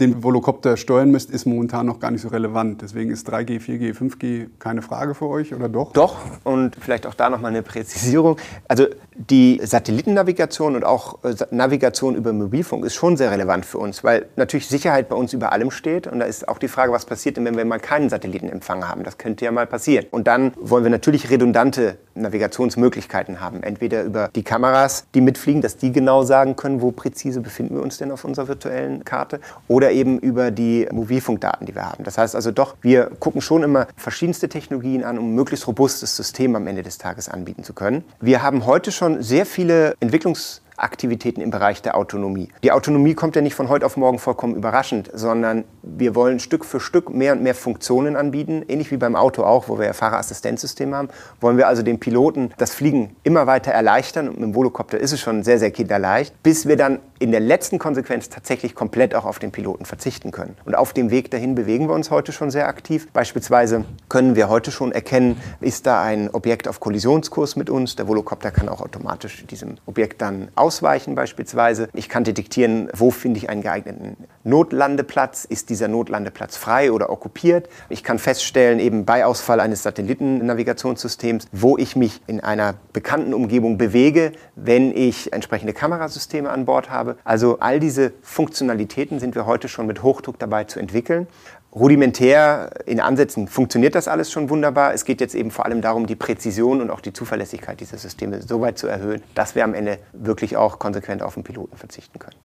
Speaker 1: den Volocopter steuern müsst, ist momentan noch gar nicht so relevant. Deswegen ist 3G, 4G, 5G keine Frage für euch oder doch?
Speaker 2: Doch und vielleicht auch da nochmal eine Präzisierung. Also die Satellitennavigation und auch äh, Navigation über Mobilfunk ist schon sehr relevant für uns, weil natürlich Sicherheit bei uns über allem steht. Und da ist auch die Frage, was passiert denn, wenn wir mal keinen Satellitenempfang haben? Das könnte ja mal passieren. Und dann wollen wir natürlich redundante Navigationsmöglichkeiten haben. Entweder über die Kameras, die mitfliegen, dass die genau sagen können, wo präzise befinden wir uns denn auf unserer virtuellen Karte. Oder eben über die Mobilfunkdaten, die wir haben. Das heißt also doch, wir gucken schon immer verschiedenste Technologien an, um ein möglichst robustes System am Ende des Tages anbieten zu können. Wir haben heute schon sehr viele Entwicklungs- Aktivitäten im Bereich der Autonomie. Die Autonomie kommt ja nicht von heute auf morgen vollkommen überraschend, sondern wir wollen Stück für Stück mehr und mehr Funktionen anbieten, ähnlich wie beim Auto auch, wo wir ja Fahrerassistenzsysteme haben, wollen wir also den Piloten das Fliegen immer weiter erleichtern und mit dem Volocopter ist es schon sehr, sehr kinderleicht, bis wir dann in der letzten Konsequenz tatsächlich komplett auch auf den Piloten verzichten können. Und auf dem Weg dahin bewegen wir uns heute schon sehr aktiv. Beispielsweise können wir heute schon erkennen, ist da ein Objekt auf Kollisionskurs mit uns. Der Volocopter kann auch automatisch diesem Objekt dann aus ausweichen beispielsweise. Ich kann detektieren, wo finde ich einen geeigneten Notlandeplatz. Ist dieser Notlandeplatz frei oder okkupiert? Ich kann feststellen, eben bei Ausfall eines Satellitennavigationssystems, wo ich mich in einer bekannten Umgebung bewege, wenn ich entsprechende Kamerasysteme an Bord habe. Also all diese Funktionalitäten sind wir heute schon mit Hochdruck dabei zu entwickeln. Rudimentär in Ansätzen funktioniert das alles schon wunderbar. Es geht jetzt eben vor allem darum, die Präzision und auch die Zuverlässigkeit dieser Systeme so weit zu erhöhen, dass wir am Ende wirklich auch konsequent auf den Piloten verzichten können.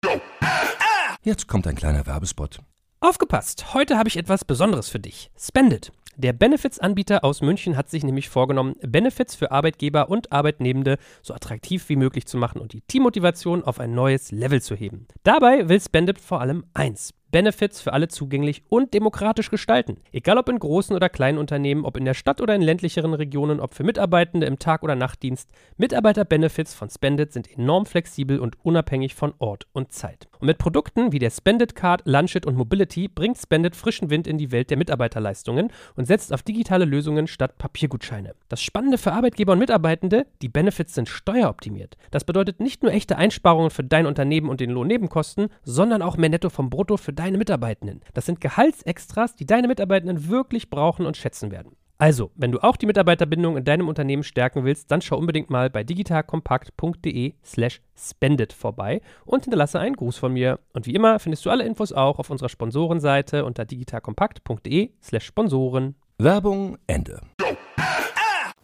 Speaker 4: Jetzt kommt ein kleiner Werbespot.
Speaker 3: Aufgepasst! Heute habe ich etwas Besonderes für dich. Spendit. Der Benefits-Anbieter aus München hat sich nämlich vorgenommen, Benefits für Arbeitgeber und Arbeitnehmende so attraktiv wie möglich zu machen und die Teammotivation auf ein neues Level zu heben. Dabei will Spendit vor allem eins: Benefits für alle zugänglich und demokratisch gestalten. Egal ob in großen oder kleinen Unternehmen, ob in der Stadt oder in ländlicheren Regionen, ob für Mitarbeitende im Tag- oder Nachtdienst, Mitarbeiter-Benefits von Spendit sind enorm flexibel und unabhängig von Ort und Zeit. Mit Produkten wie der Spendit Card, Lunchit und Mobility bringt Spendit frischen Wind in die Welt der Mitarbeiterleistungen und setzt auf digitale Lösungen statt Papiergutscheine. Das Spannende für Arbeitgeber und Mitarbeitende, die Benefits sind steueroptimiert. Das bedeutet nicht nur echte Einsparungen für dein Unternehmen und den Lohnnebenkosten, sondern auch mehr Netto vom Brutto für dein deine Mitarbeitenden. Das sind Gehaltsextras, die deine Mitarbeitenden wirklich brauchen und schätzen werden. Also, wenn du auch die Mitarbeiterbindung in deinem Unternehmen stärken willst, dann schau unbedingt mal bei digitalkompakt.de/slash spendet vorbei und hinterlasse einen Gruß von mir. Und wie immer findest du alle Infos auch auf unserer Sponsorenseite unter digitalkompakt.de/slash Sponsoren.
Speaker 4: Werbung Ende.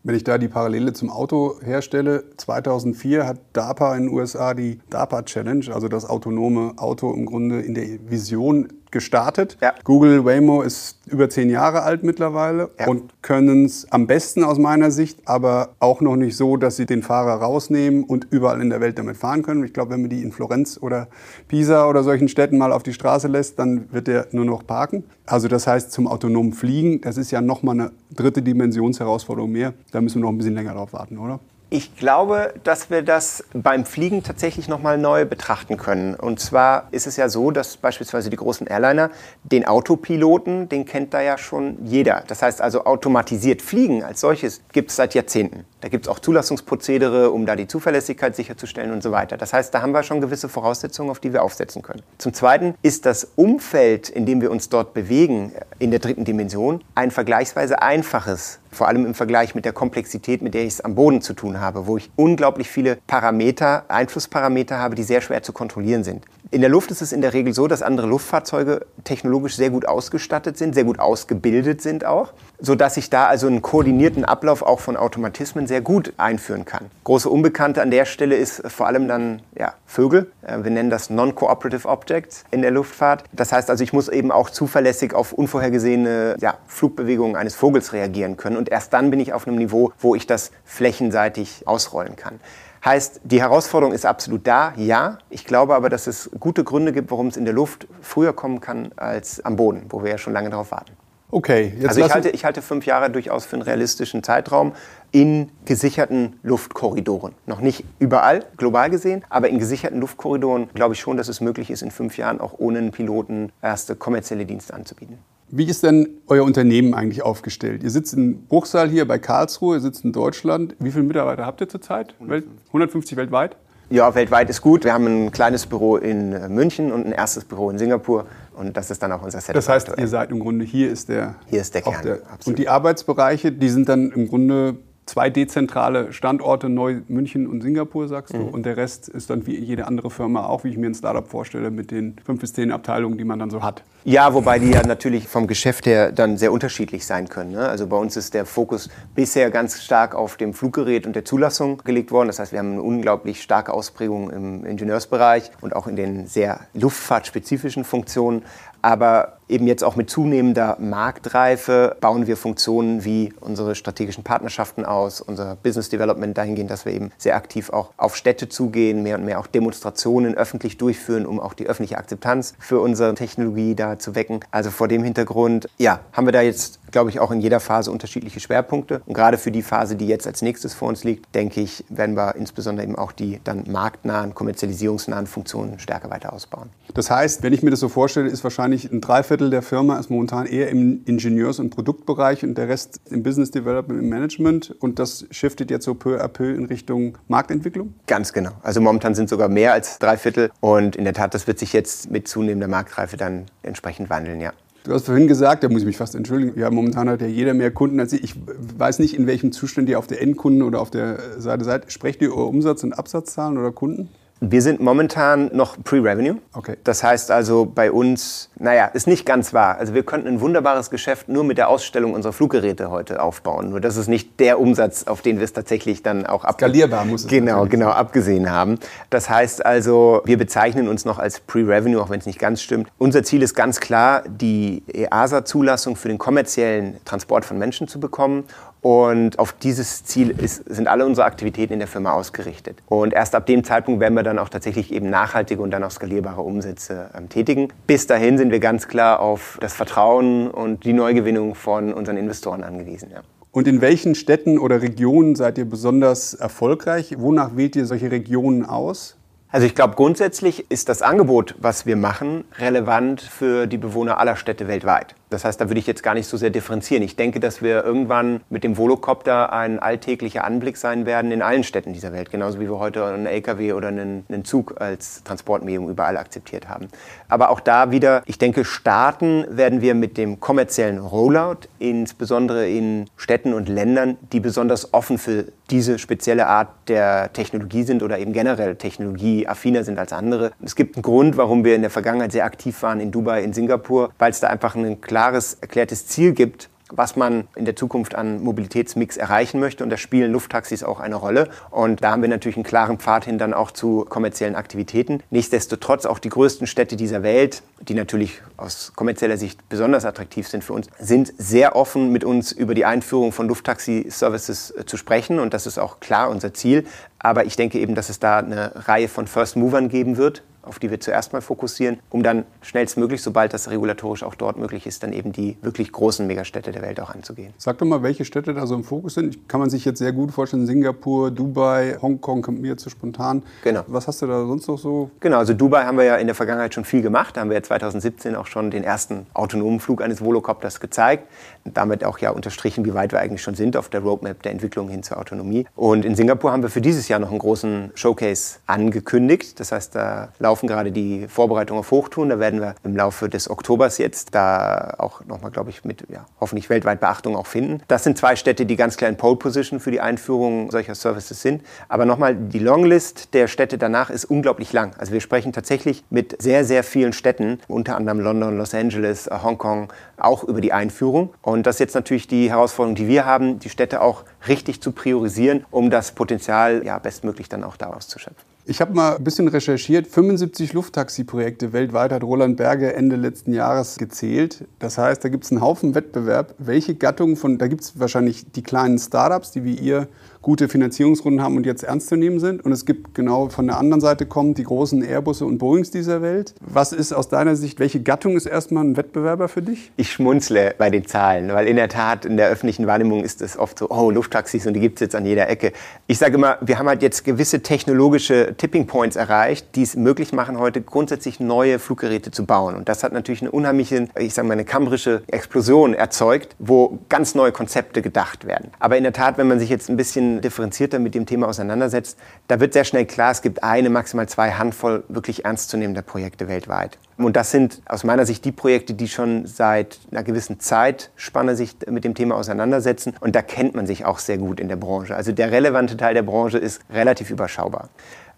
Speaker 1: Wenn ich da die Parallele zum Auto herstelle, 2004 hat DARPA in den USA die DARPA Challenge, also das autonome Auto im Grunde in der Vision gestartet. Ja. Google Waymo ist über zehn Jahre alt mittlerweile ja. und können es am besten aus meiner Sicht, aber auch noch nicht so, dass sie den Fahrer rausnehmen und überall in der Welt damit fahren können. Ich glaube, wenn man die in Florenz oder Pisa oder solchen Städten mal auf die Straße lässt, dann wird der nur noch parken. Also das heißt, zum autonomen Fliegen, das ist ja nochmal eine dritte Dimensionsherausforderung mehr. Da müssen wir noch ein bisschen länger drauf warten, oder?
Speaker 2: Ich glaube, dass wir das beim Fliegen tatsächlich nochmal neu betrachten können. Und zwar ist es ja so, dass beispielsweise die großen Airliner den Autopiloten, den kennt da ja schon jeder. Das heißt also automatisiert Fliegen als solches gibt es seit Jahrzehnten. Da gibt es auch Zulassungsprozedere, um da die Zuverlässigkeit sicherzustellen und so weiter. Das heißt, da haben wir schon gewisse Voraussetzungen, auf die wir aufsetzen können. Zum Zweiten ist das Umfeld, in dem wir uns dort bewegen, in der dritten Dimension, ein vergleichsweise einfaches vor allem im Vergleich mit der Komplexität, mit der ich es am Boden zu tun habe, wo ich unglaublich viele Parameter, Einflussparameter habe, die sehr schwer zu kontrollieren sind. In der Luft ist es in der Regel so, dass andere Luftfahrzeuge technologisch sehr gut ausgestattet sind, sehr gut ausgebildet sind auch, sodass ich da also einen koordinierten Ablauf auch von Automatismen sehr gut einführen kann. Große Unbekannte an der Stelle ist vor allem dann ja, Vögel. Äh, wir nennen das Non-Cooperative Objects in der Luftfahrt. Das heißt also, ich muss eben auch zuverlässig auf unvorhergesehene ja, Flugbewegungen eines Vogels reagieren können. Und erst dann bin ich auf einem Niveau, wo ich das flächenseitig ausrollen kann. Heißt, die Herausforderung ist absolut da, ja. Ich glaube aber, dass es gute Gründe gibt, warum es in der Luft früher kommen kann als am Boden, wo wir ja schon lange darauf warten.
Speaker 1: Okay,
Speaker 2: jetzt also ich halte, ich halte fünf Jahre durchaus für einen realistischen Zeitraum in gesicherten Luftkorridoren. Noch nicht überall, global gesehen, aber in gesicherten Luftkorridoren glaube ich schon, dass es möglich ist, in fünf Jahren auch ohne einen Piloten erste kommerzielle Dienste anzubieten.
Speaker 1: Wie ist denn euer Unternehmen eigentlich aufgestellt? Ihr sitzt in Bruchsal hier bei Karlsruhe, ihr sitzt in Deutschland. Wie viele Mitarbeiter habt ihr zurzeit? 150, 150 weltweit?
Speaker 2: Ja, weltweit ist gut. Wir haben ein kleines Büro in äh, München und ein erstes Büro in Singapur. Und das ist dann auch unser Setup.
Speaker 1: Das heißt, ihr seid im Grunde, hier ist der...
Speaker 2: Hier ist der Kern, der,
Speaker 1: Und die Arbeitsbereiche, die sind dann im Grunde zwei dezentrale Standorte, Neu München und Singapur, sagst du. Mhm. Und der Rest ist dann wie jede andere Firma auch, wie ich mir ein Startup vorstelle, mit den fünf bis zehn Abteilungen, die man dann so hat.
Speaker 2: Ja, wobei die ja natürlich vom Geschäft her dann sehr unterschiedlich sein können. Ne? Also bei uns ist der Fokus bisher ganz stark auf dem Fluggerät und der Zulassung gelegt worden. Das heißt, wir haben eine unglaublich starke Ausprägung im Ingenieursbereich und auch in den sehr luftfahrtspezifischen Funktionen. Aber eben jetzt auch mit zunehmender Marktreife bauen wir Funktionen wie unsere strategischen Partnerschaften aus, unser Business Development dahingehend, dass wir eben sehr aktiv auch auf Städte zugehen, mehr und mehr auch Demonstrationen öffentlich durchführen, um auch die öffentliche Akzeptanz für unsere Technologie da zu wecken. Also vor dem Hintergrund, ja, haben wir da jetzt glaube ich, auch in jeder Phase unterschiedliche Schwerpunkte. Und gerade für die Phase, die jetzt als nächstes vor uns liegt, denke ich, werden wir insbesondere eben auch die dann marktnahen, kommerzialisierungsnahen Funktionen stärker weiter ausbauen.
Speaker 1: Das heißt, wenn ich mir das so vorstelle, ist wahrscheinlich ein Dreiviertel der Firma ist momentan eher im Ingenieurs- und Produktbereich und der Rest im Business Development, im Management. Und das shiftet jetzt so peu à peu in Richtung Marktentwicklung?
Speaker 2: Ganz genau. Also momentan sind sogar mehr als Dreiviertel. Und in der Tat, das wird sich jetzt mit zunehmender Marktreife dann entsprechend wandeln, ja.
Speaker 1: Du hast vorhin gesagt, da muss ich mich fast entschuldigen, ja, momentan hat ja jeder mehr Kunden als ich. Ich weiß nicht, in welchem Zustand ihr auf der Endkunden oder auf der Seite seid. Sprecht ihr über Umsatz- und Absatzzahlen oder Kunden?
Speaker 2: Wir sind momentan noch Pre-Revenue.
Speaker 1: Okay.
Speaker 2: Das heißt also bei uns, naja, ist nicht ganz wahr. Also wir könnten ein wunderbares Geschäft nur mit der Ausstellung unserer Fluggeräte heute aufbauen. Nur das ist nicht der Umsatz, auf den wir es tatsächlich dann auch
Speaker 1: ab skalierbar muss es
Speaker 2: genau genau abgesehen haben. Das heißt also, wir bezeichnen uns noch als Pre-Revenue, auch wenn es nicht ganz stimmt. Unser Ziel ist ganz klar, die EASA-Zulassung für den kommerziellen Transport von Menschen zu bekommen und auf dieses Ziel ist, sind alle unsere Aktivitäten in der Firma ausgerichtet. Und erst ab dem Zeitpunkt werden wir dann auch tatsächlich eben nachhaltige und dann auch skalierbare Umsätze ähm, tätigen. Bis dahin sind wir ganz klar auf das Vertrauen und die Neugewinnung von unseren Investoren angewiesen. Ja.
Speaker 1: Und in welchen Städten oder Regionen seid ihr besonders erfolgreich? Wonach wählt ihr solche Regionen aus?
Speaker 2: Also ich glaube, grundsätzlich ist das Angebot, was wir machen, relevant für die Bewohner aller Städte weltweit. Das heißt, da würde ich jetzt gar nicht so sehr differenzieren. Ich denke, dass wir irgendwann mit dem Volocopter ein alltäglicher Anblick sein werden in allen Städten dieser Welt. Genauso wie wir heute einen LKW oder einen, einen Zug als Transportmedium überall akzeptiert haben. Aber auch da wieder, ich denke, starten werden wir mit dem kommerziellen Rollout, insbesondere in Städten und Ländern, die besonders offen für diese spezielle Art der Technologie sind oder eben generell technologieaffiner sind als andere. Es gibt einen Grund, warum wir in der Vergangenheit sehr aktiv waren in Dubai, in Singapur, weil es da einfach einen klaren klares, erklärtes Ziel gibt, was man in der Zukunft an Mobilitätsmix erreichen möchte. Und da spielen Lufttaxis auch eine Rolle. Und da haben wir natürlich einen klaren Pfad hin dann auch zu kommerziellen Aktivitäten. Nichtsdestotrotz auch die größten Städte dieser Welt, die natürlich aus kommerzieller Sicht besonders attraktiv sind für uns, sind sehr offen mit uns über die Einführung von Lufttaxi-Services äh, zu sprechen. Und das ist auch klar unser Ziel. Aber ich denke eben, dass es da eine Reihe von First Movern geben wird, auf die wir zuerst mal fokussieren, um dann schnellstmöglich, sobald das regulatorisch auch dort möglich ist, dann eben die wirklich großen Megastädte der Welt auch anzugehen.
Speaker 1: Sag doch mal, welche Städte da so im Fokus sind. Kann man sich jetzt sehr gut vorstellen, Singapur, Dubai, Hongkong kommt mir so spontan.
Speaker 2: Genau.
Speaker 1: Was hast du da sonst noch so?
Speaker 2: Genau, also Dubai haben wir ja in der Vergangenheit schon viel gemacht. Da haben wir ja 2017 auch schon den ersten autonomen Flug eines Volocopters gezeigt. Damit auch ja unterstrichen, wie weit wir eigentlich schon sind auf der Roadmap der Entwicklung hin zur Autonomie. Und in Singapur haben wir für dieses Jahr noch einen großen Showcase angekündigt. Das heißt, da laufen gerade die Vorbereitungen auf Hochtouren. Da werden wir im Laufe des Oktobers jetzt da auch nochmal, glaube ich, mit ja, hoffentlich weltweit Beachtung auch finden. Das sind zwei Städte, die ganz klar in Pole Position für die Einführung solcher Services sind. Aber nochmal, die Longlist der Städte danach ist unglaublich lang. Also wir sprechen tatsächlich mit sehr, sehr vielen Städten, unter anderem London, Los Angeles, äh, Hongkong, auch über die Einführung. Und das ist jetzt natürlich die Herausforderung, die wir haben, die Städte auch richtig zu priorisieren, um das Potenzial ja, bestmöglich dann auch daraus zu schöpfen.
Speaker 1: Ich habe mal ein bisschen recherchiert. 75 Lufttaxi-Projekte weltweit hat Roland Berge Ende letzten Jahres gezählt. Das heißt, da gibt es einen Haufen Wettbewerb. Welche Gattungen von, da gibt es wahrscheinlich die kleinen Startups, die wie ihr gute Finanzierungsrunden haben und jetzt ernst zu nehmen sind. Und es gibt genau von der anderen Seite kommen die großen Airbusse und Boeings dieser Welt. Was ist aus deiner Sicht, welche Gattung ist erstmal ein Wettbewerber für dich?
Speaker 2: Ich schmunzle bei den Zahlen, weil in der Tat in der öffentlichen Wahrnehmung ist es oft so, oh, Lufttaxis und die gibt es jetzt an jeder Ecke. Ich sage immer, wir haben halt jetzt gewisse technologische Tipping Points erreicht, die es möglich machen, heute grundsätzlich neue Fluggeräte zu bauen. Und das hat natürlich eine unheimliche, ich sage mal, eine kambrische Explosion erzeugt, wo ganz neue Konzepte gedacht werden. Aber in der Tat, wenn man sich jetzt ein bisschen differenzierter mit dem Thema auseinandersetzt, da wird sehr schnell klar, es gibt eine, maximal zwei Handvoll wirklich ernstzunehmender Projekte weltweit. Und das sind aus meiner Sicht die Projekte, die schon seit einer gewissen Zeitspanne sich mit dem Thema auseinandersetzen. Und da kennt man sich auch sehr gut in der Branche. Also der relevante Teil der Branche ist relativ überschaubar.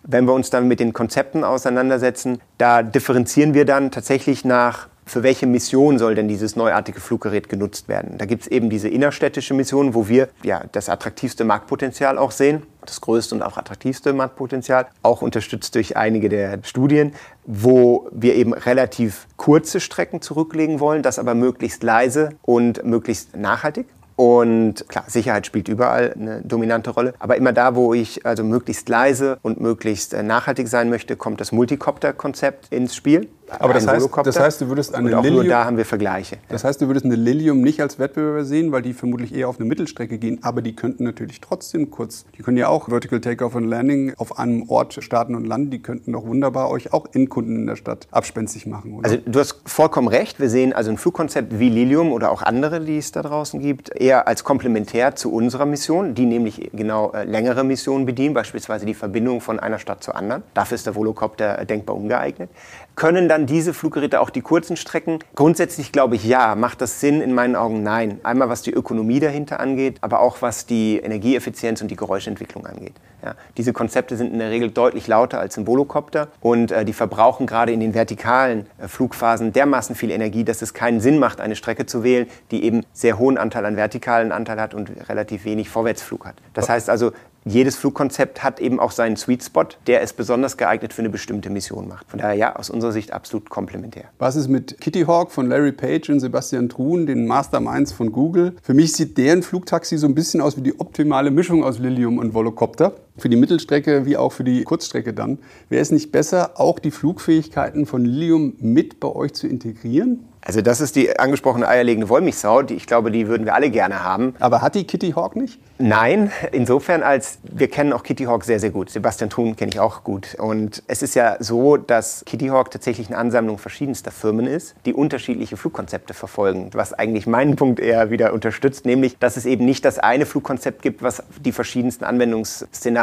Speaker 2: Wenn wir uns dann mit den Konzepten auseinandersetzen, da differenzieren wir dann tatsächlich nach für welche Mission soll denn dieses neuartige Fluggerät genutzt werden? Da gibt es eben diese innerstädtische Mission, wo wir ja, das attraktivste Marktpotenzial auch sehen, das größte und auch attraktivste Marktpotenzial, auch unterstützt durch einige der Studien, wo wir eben relativ kurze Strecken zurücklegen wollen, das aber möglichst leise und möglichst nachhaltig. Und klar, Sicherheit spielt überall eine dominante Rolle. Aber immer da, wo ich also möglichst leise und möglichst äh, nachhaltig sein möchte, kommt das Multicopter-Konzept ins Spiel.
Speaker 1: Aber das heißt, das heißt, du würdest eine
Speaker 2: und auch
Speaker 1: Lilium,
Speaker 2: nur da haben wir Vergleiche.
Speaker 1: Das heißt, du würdest eine Lilium nicht als Wettbewerber sehen, weil die vermutlich eher auf eine Mittelstrecke gehen, aber die könnten natürlich trotzdem kurz, die können ja auch Vertical Takeoff und Landing auf einem Ort starten und landen, die könnten doch wunderbar euch auch Endkunden in der Stadt abspenstig machen, oder?
Speaker 2: Also du hast vollkommen recht, wir sehen also ein Flugkonzept wie Lilium oder auch andere, die es da draußen gibt, eher als komplementär zu unserer Mission, die nämlich genau äh, längere Missionen bedienen, beispielsweise die Verbindung von einer Stadt zur anderen. Dafür ist der Volocopter denkbar ungeeignet. Können dann diese Fluggeräte auch die kurzen Strecken? Grundsätzlich glaube ich ja. Macht das Sinn? In meinen Augen nein. Einmal was die Ökonomie dahinter angeht, aber auch was die Energieeffizienz und die Geräuschentwicklung angeht. Ja, diese Konzepte sind in der Regel deutlich lauter als im Volocopter und äh, die verbrauchen gerade in den vertikalen äh, Flugphasen dermaßen viel Energie, dass es keinen Sinn macht, eine Strecke zu wählen, die eben sehr hohen Anteil an vertikalen Anteil hat und relativ wenig Vorwärtsflug hat. Das heißt also, jedes Flugkonzept hat eben auch seinen Sweet Spot, der es besonders geeignet für eine bestimmte Mission macht. Von daher ja, aus unserer Sicht absolut komplementär.
Speaker 1: Was ist mit Kitty Hawk von Larry Page und Sebastian Truhn, den Masterminds von Google? Für mich sieht deren Flugtaxi so ein bisschen aus wie die optimale Mischung aus Lilium und Volocopter. Für die Mittelstrecke wie auch für die Kurzstrecke dann. Wäre es nicht besser, auch die Flugfähigkeiten von Lilium mit bei euch zu integrieren?
Speaker 2: Also das ist die angesprochene eierlegende Wollmilchsau, die ich glaube, die würden wir alle gerne haben.
Speaker 1: Aber hat die Kitty Hawk nicht?
Speaker 2: Nein, insofern als wir kennen auch Kitty Hawk sehr, sehr gut. Sebastian Thun kenne ich auch gut. Und es ist ja so, dass Kitty Hawk tatsächlich eine Ansammlung verschiedenster Firmen ist, die unterschiedliche Flugkonzepte verfolgen. Was eigentlich meinen Punkt eher wieder unterstützt, nämlich, dass es eben nicht das eine Flugkonzept gibt, was die verschiedensten Anwendungsszenarien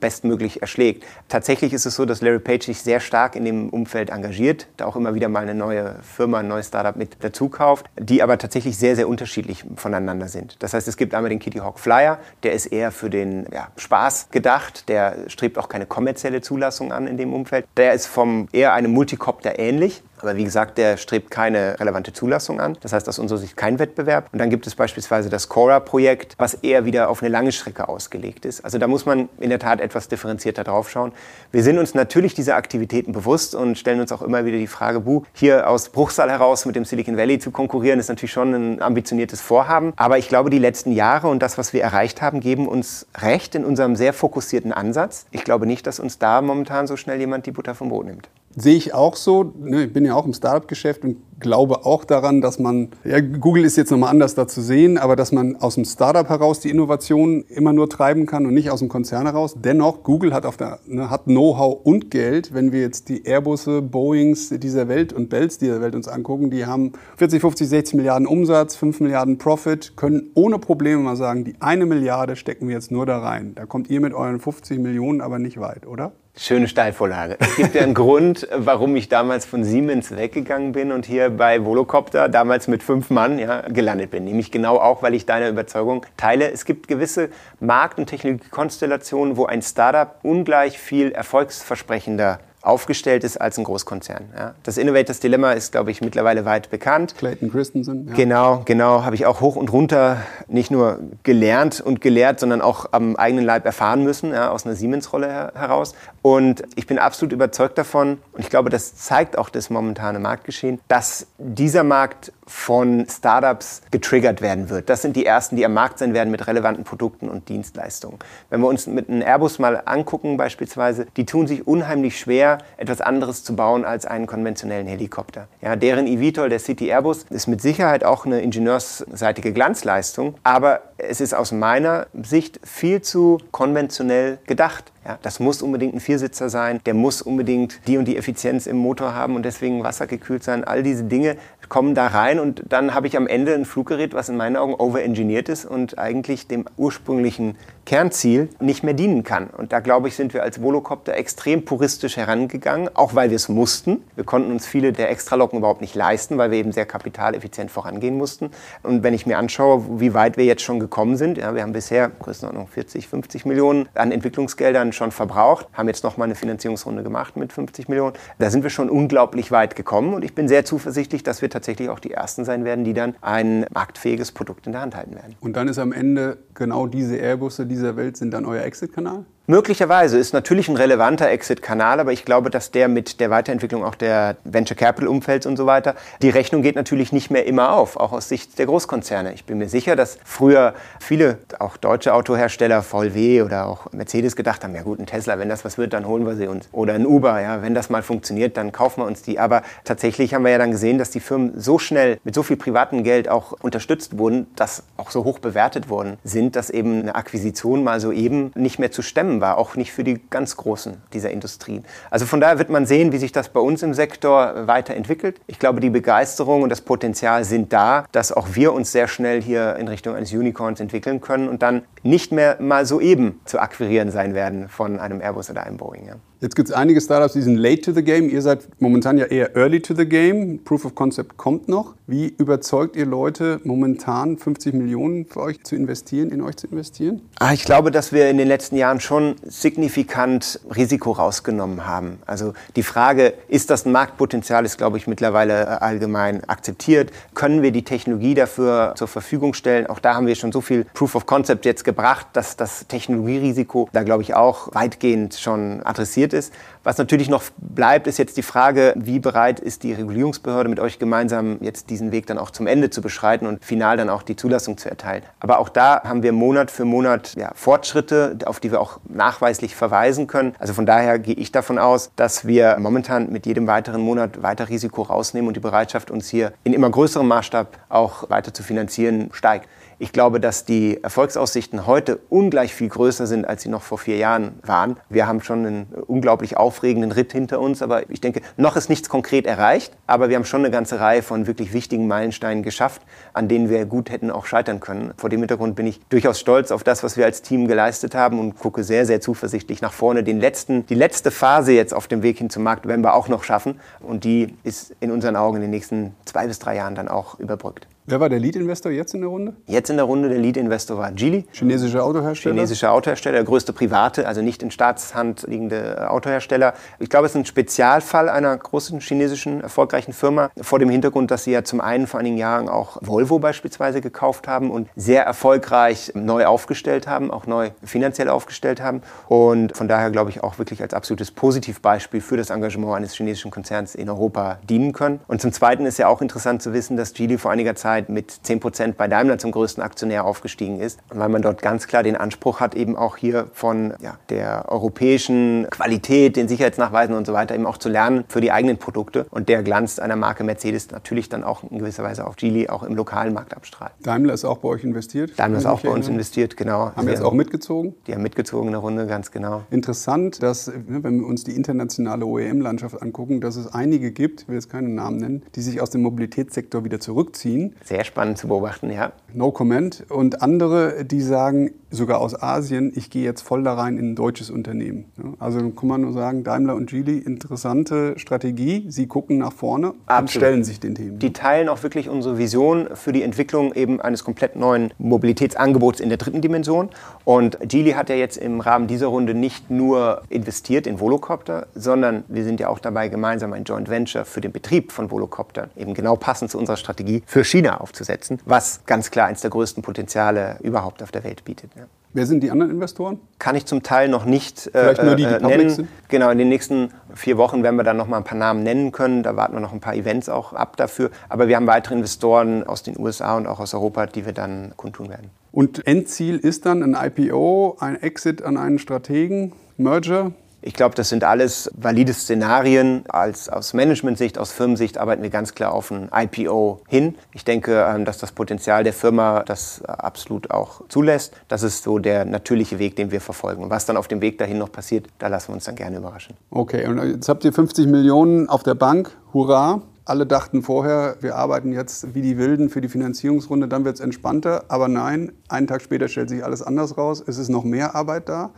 Speaker 2: bestmöglich erschlägt. Tatsächlich ist es so, dass Larry Page sich sehr stark in dem Umfeld engagiert, da auch immer wieder mal eine neue Firma, ein neues Startup mit dazu kauft, die aber tatsächlich sehr, sehr unterschiedlich voneinander sind. Das heißt, es gibt einmal den Kitty Hawk Flyer, der ist eher für den ja, Spaß gedacht, der strebt auch keine kommerzielle Zulassung an in dem Umfeld. Der ist vom eher einem Multicopter ähnlich, aber wie gesagt, der strebt keine relevante Zulassung an. Das heißt aus unserer Sicht kein Wettbewerb. Und dann gibt es beispielsweise das Cora-Projekt, was eher wieder auf eine lange Strecke ausgelegt ist. Also da muss man in der Tat etwas differenzierter drauf schauen. Wir sind uns natürlich dieser Aktivitäten bewusst und stellen uns auch immer wieder die Frage, buh, hier aus Bruchsal heraus mit dem Silicon Valley zu konkurrieren, ist natürlich schon ein ambitioniertes Vorhaben. Aber ich glaube, die letzten Jahre und das, was wir erreicht haben, geben uns recht in unserem sehr fokussierten Ansatz. Ich glaube nicht, dass uns da momentan so schnell jemand die Butter vom Brot nimmt.
Speaker 1: Sehe ich auch so. Ne, ich bin ja auch im Startup-Geschäft und glaube auch daran, dass man, ja, Google ist jetzt nochmal anders da zu sehen, aber dass man aus dem Startup heraus die Innovation immer nur treiben kann und nicht aus dem Konzern heraus. Dennoch, Google hat, ne, hat Know-how und Geld. Wenn wir jetzt die Airbusse, Boeings dieser Welt und Bells dieser Welt uns angucken, die haben 40, 50, 60 Milliarden Umsatz, 5 Milliarden Profit, können ohne Probleme mal sagen, die eine Milliarde stecken wir jetzt nur da rein. Da kommt ihr mit euren 50 Millionen aber nicht weit, oder?
Speaker 2: Schöne Steilvorlage. Es gibt ja einen Grund, warum ich damals von Siemens weggegangen bin und hier bei Volocopter, damals mit fünf Mann, ja, gelandet bin. Nämlich genau auch, weil ich deine Überzeugung teile. Es gibt gewisse Markt- und Technologiekonstellationen, wo ein Startup ungleich viel erfolgsversprechender aufgestellt ist als ein Großkonzern. Ja. Das Innovators Dilemma ist, glaube ich, mittlerweile weit bekannt.
Speaker 1: Clayton Christensen.
Speaker 2: Ja. Genau, genau, habe ich auch hoch und runter nicht nur gelernt und gelehrt, sondern auch am eigenen Leib erfahren müssen, ja, aus einer Siemens-Rolle her heraus. Und ich bin absolut überzeugt davon, und ich glaube, das zeigt auch das momentane Marktgeschehen, dass dieser Markt von Startups getriggert werden wird. Das sind die ersten, die am Markt sein werden mit relevanten Produkten und Dienstleistungen. Wenn wir uns mit einem Airbus mal angucken beispielsweise, die tun sich unheimlich schwer, etwas anderes zu bauen als einen konventionellen Helikopter. Ja, deren eVTOL, der City Airbus, ist mit Sicherheit auch eine ingenieursseitige Glanzleistung, aber es ist aus meiner Sicht viel zu konventionell gedacht. Ja, das muss unbedingt ein Viersitzer sein, der muss unbedingt die und die Effizienz im Motor haben und deswegen wassergekühlt sein. All diese Dinge kommen da rein und dann habe ich am Ende ein Fluggerät, was in meinen Augen overengineert ist und eigentlich dem ursprünglichen Kernziel nicht mehr dienen kann. Und da glaube ich, sind wir als Volocopter extrem puristisch herangegangen, auch weil wir es mussten. Wir konnten uns viele der Extralocken überhaupt nicht leisten, weil wir eben sehr kapitaleffizient vorangehen mussten. Und wenn ich mir anschaue, wie weit wir jetzt schon gekommen sind, ja, wir haben bisher Größenordnung 40, 50 Millionen an Entwicklungsgeldern schon verbraucht, haben jetzt nochmal eine Finanzierungsrunde gemacht mit 50 Millionen. Da sind wir schon unglaublich weit gekommen und ich bin sehr zuversichtlich, dass wir tatsächlich auch die Ersten sein werden, die dann ein marktfähiges Produkt in der Hand halten werden.
Speaker 1: Und dann ist am Ende genau diese Airbusse, die dieser Welt sind dann euer Exit-Kanal?
Speaker 2: Möglicherweise ist natürlich ein relevanter Exit-Kanal, aber ich glaube, dass der mit der Weiterentwicklung auch der Venture Capital-Umfelds und so weiter, die Rechnung geht natürlich nicht mehr immer auf, auch aus Sicht der Großkonzerne. Ich bin mir sicher, dass früher viele, auch deutsche Autohersteller, VW oder auch Mercedes gedacht haben, ja gut, ein Tesla, wenn das was wird, dann holen wir sie uns. Oder ein Uber, ja, wenn das mal funktioniert, dann kaufen wir uns die. Aber tatsächlich haben wir ja dann gesehen, dass die Firmen so schnell mit so viel privatem Geld auch unterstützt wurden, dass auch so hoch bewertet worden sind, dass eben eine Akquisition mal so eben nicht mehr zu stemmen war, auch nicht für die ganz Großen dieser Industrien. Also von daher wird man sehen, wie sich das bei uns im Sektor weiterentwickelt. Ich glaube, die Begeisterung und das Potenzial sind da, dass auch wir uns sehr schnell hier in Richtung eines Unicorns entwickeln können und dann nicht mehr mal so eben zu akquirieren sein werden von einem Airbus oder einem Boeing. Ja.
Speaker 1: Jetzt gibt es einige Startups, die sind late to the game. Ihr seid momentan ja eher early to the game. Proof of Concept kommt noch. Wie überzeugt ihr Leute momentan 50 Millionen für euch zu investieren, in euch zu investieren?
Speaker 2: Ah, ich glaube, dass wir in den letzten Jahren schon signifikant Risiko rausgenommen haben. Also die Frage, ist das ein Marktpotenzial, ist, glaube ich, mittlerweile allgemein akzeptiert. Können wir die Technologie dafür zur Verfügung stellen? Auch da haben wir schon so viel Proof of Concept jetzt gebracht, dass das Technologierisiko da, glaube ich, auch weitgehend schon adressiert ist. Was natürlich noch bleibt, ist jetzt die Frage, wie bereit ist die Regulierungsbehörde mit euch gemeinsam jetzt diesen Weg dann auch zum Ende zu beschreiten und final dann auch die Zulassung zu erteilen. Aber auch da haben wir Monat für Monat ja, Fortschritte, auf die wir auch nachweislich verweisen können. Also von daher gehe ich davon aus, dass wir momentan mit jedem weiteren Monat weiter Risiko rausnehmen und die Bereitschaft, uns hier in immer größerem Maßstab auch weiter zu finanzieren, steigt. Ich glaube, dass die Erfolgsaussichten heute ungleich viel größer sind, als sie noch vor vier Jahren waren. Wir haben schon einen unglaublich aufregenden Ritt hinter uns, aber ich denke, noch ist nichts konkret erreicht, aber wir haben schon eine ganze Reihe von wirklich wichtigen Meilensteinen geschafft, an denen wir gut hätten auch scheitern können. Vor dem Hintergrund bin ich durchaus stolz auf das, was wir als Team geleistet haben und gucke sehr, sehr zuversichtlich nach vorne. Den letzten, die letzte Phase jetzt auf dem Weg hin zum Markt werden wir auch noch schaffen und die ist in unseren Augen in den nächsten zwei bis drei Jahren dann auch überbrückt.
Speaker 1: Wer war der Lead-Investor jetzt in der Runde?
Speaker 2: Jetzt in der Runde der Lead-Investor war Geely.
Speaker 1: Chinesischer Autohersteller?
Speaker 2: Chinesischer Autohersteller, der größte private, also nicht in Staatshand liegende Autohersteller. Ich glaube, es ist ein Spezialfall einer großen chinesischen erfolgreichen Firma, vor dem Hintergrund, dass sie ja zum einen vor einigen Jahren auch Volvo beispielsweise gekauft haben und sehr erfolgreich neu aufgestellt haben, auch neu finanziell aufgestellt haben. Und von daher glaube ich auch wirklich als absolutes Positivbeispiel für das Engagement eines chinesischen Konzerns in Europa dienen können. Und zum Zweiten ist ja auch interessant zu wissen, dass Geely vor einiger Zeit Zeit mit 10 Prozent bei Daimler zum größten Aktionär aufgestiegen ist, weil man dort ganz klar den Anspruch hat, eben auch hier von ja, der europäischen Qualität, den Sicherheitsnachweisen und so weiter eben auch zu lernen für die eigenen Produkte. Und der Glanz einer Marke Mercedes natürlich dann auch in gewisser Weise auf Geely auch im lokalen Markt abstrahlt.
Speaker 1: Daimler ist auch bei euch investiert?
Speaker 2: Daimler ist auch bei uns investiert, genau.
Speaker 1: Haben wir jetzt auch mitgezogen?
Speaker 2: Die haben mitgezogen eine Runde, ganz genau.
Speaker 1: Interessant, dass, ne, wenn wir uns die internationale OEM-Landschaft angucken, dass es einige gibt, ich will jetzt keinen Namen nennen, die sich aus dem Mobilitätssektor wieder zurückziehen.
Speaker 2: Sehr spannend zu beobachten, ja.
Speaker 1: No comment. Und andere, die sagen, sogar aus Asien, ich gehe jetzt voll da rein in ein deutsches Unternehmen. Also kann man nur sagen, Daimler und Geely, interessante Strategie. Sie gucken nach vorne Absolut. und stellen sich den Themen.
Speaker 2: Die teilen auch wirklich unsere Vision für die Entwicklung eben eines komplett neuen Mobilitätsangebots in der dritten Dimension. Und Geely hat ja jetzt im Rahmen dieser Runde nicht nur investiert in Volocopter, sondern wir sind ja auch dabei, gemeinsam ein Joint Venture für den Betrieb von Volocoptern, eben genau passend zu unserer Strategie, für China aufzusetzen, was ganz klar eines der größten Potenziale überhaupt auf der Welt bietet. Ja.
Speaker 1: Wer sind die anderen Investoren?
Speaker 2: Kann ich zum Teil noch nicht
Speaker 1: äh, Vielleicht nur die, die äh, nennen. Sind?
Speaker 2: Genau, in den nächsten vier Wochen werden wir dann noch mal ein paar Namen nennen können. Da warten wir noch ein paar Events auch ab dafür. Aber wir haben weitere Investoren aus den USA und auch aus Europa, die wir dann kundtun werden.
Speaker 1: Und Endziel ist dann ein IPO, ein Exit an einen Strategen, Merger?
Speaker 2: Ich glaube, das sind alles valide Szenarien. Als, aus Management-Sicht, aus Firmensicht arbeiten wir ganz klar auf ein IPO hin. Ich denke, ähm, dass das Potenzial der Firma das absolut auch zulässt. Das ist so der natürliche Weg, den wir verfolgen. Und was dann auf dem Weg dahin noch passiert, da lassen wir uns dann gerne überraschen.
Speaker 1: Okay, und jetzt habt ihr 50 Millionen auf der Bank. Hurra! Alle dachten vorher, wir arbeiten jetzt wie die Wilden für die Finanzierungsrunde, dann wird es entspannter. Aber nein, einen Tag später stellt sich alles anders raus. Es ist noch mehr Arbeit da.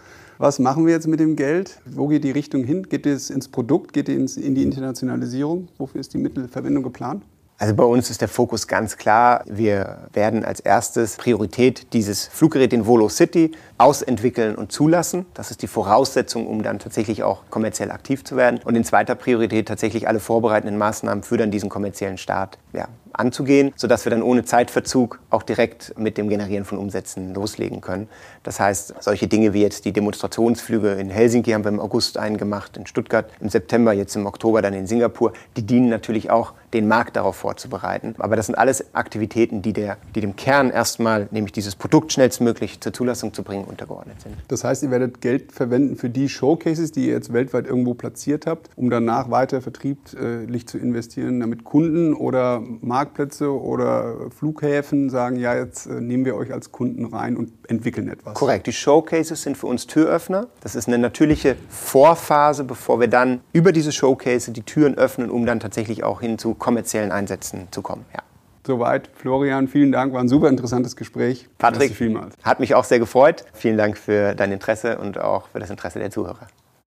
Speaker 1: Was machen wir jetzt mit dem Geld? Wo geht die Richtung hin? Geht es ins Produkt? Geht es in die Internationalisierung? Wofür ist die Mittelverwendung geplant?
Speaker 2: Also bei uns ist der Fokus ganz klar. Wir werden als erstes Priorität dieses Fluggerät in Volo City ausentwickeln und zulassen. Das ist die Voraussetzung, um dann tatsächlich auch kommerziell aktiv zu werden. Und in zweiter Priorität tatsächlich alle vorbereitenden Maßnahmen für dann diesen kommerziellen Start ja, anzugehen, sodass wir dann ohne Zeitverzug auch direkt mit dem Generieren von Umsätzen loslegen können. Das heißt, solche Dinge wie jetzt die Demonstrationsflüge in Helsinki haben wir im August einen gemacht, in Stuttgart, im September, jetzt im Oktober dann in Singapur, die dienen natürlich auch, den Markt darauf vorzubereiten. Aber das sind alles Aktivitäten, die, der, die dem Kern erstmal, nämlich dieses Produkt schnellstmöglich zur Zulassung zu bringen, untergeordnet sind.
Speaker 1: Das heißt, ihr werdet Geld verwenden für die Showcases, die ihr jetzt weltweit irgendwo platziert habt, um danach weiter vertrieblich zu investieren, damit Kunden oder Marktplätze oder Flughäfen sagen, ja, jetzt äh, nehmen wir euch als Kunden rein und entwickeln etwas.
Speaker 2: Korrekt. Die Showcases sind für uns Türöffner. Das ist eine natürliche Vorphase, bevor wir dann über diese Showcase die Türen öffnen, um dann tatsächlich auch hin zu kommerziellen Einsätzen zu kommen. Ja.
Speaker 1: Soweit. Florian, vielen Dank. War ein super interessantes Gespräch.
Speaker 2: Patrick, vielmals. hat mich auch sehr gefreut. Vielen Dank für dein Interesse und auch für das Interesse der Zuhörer.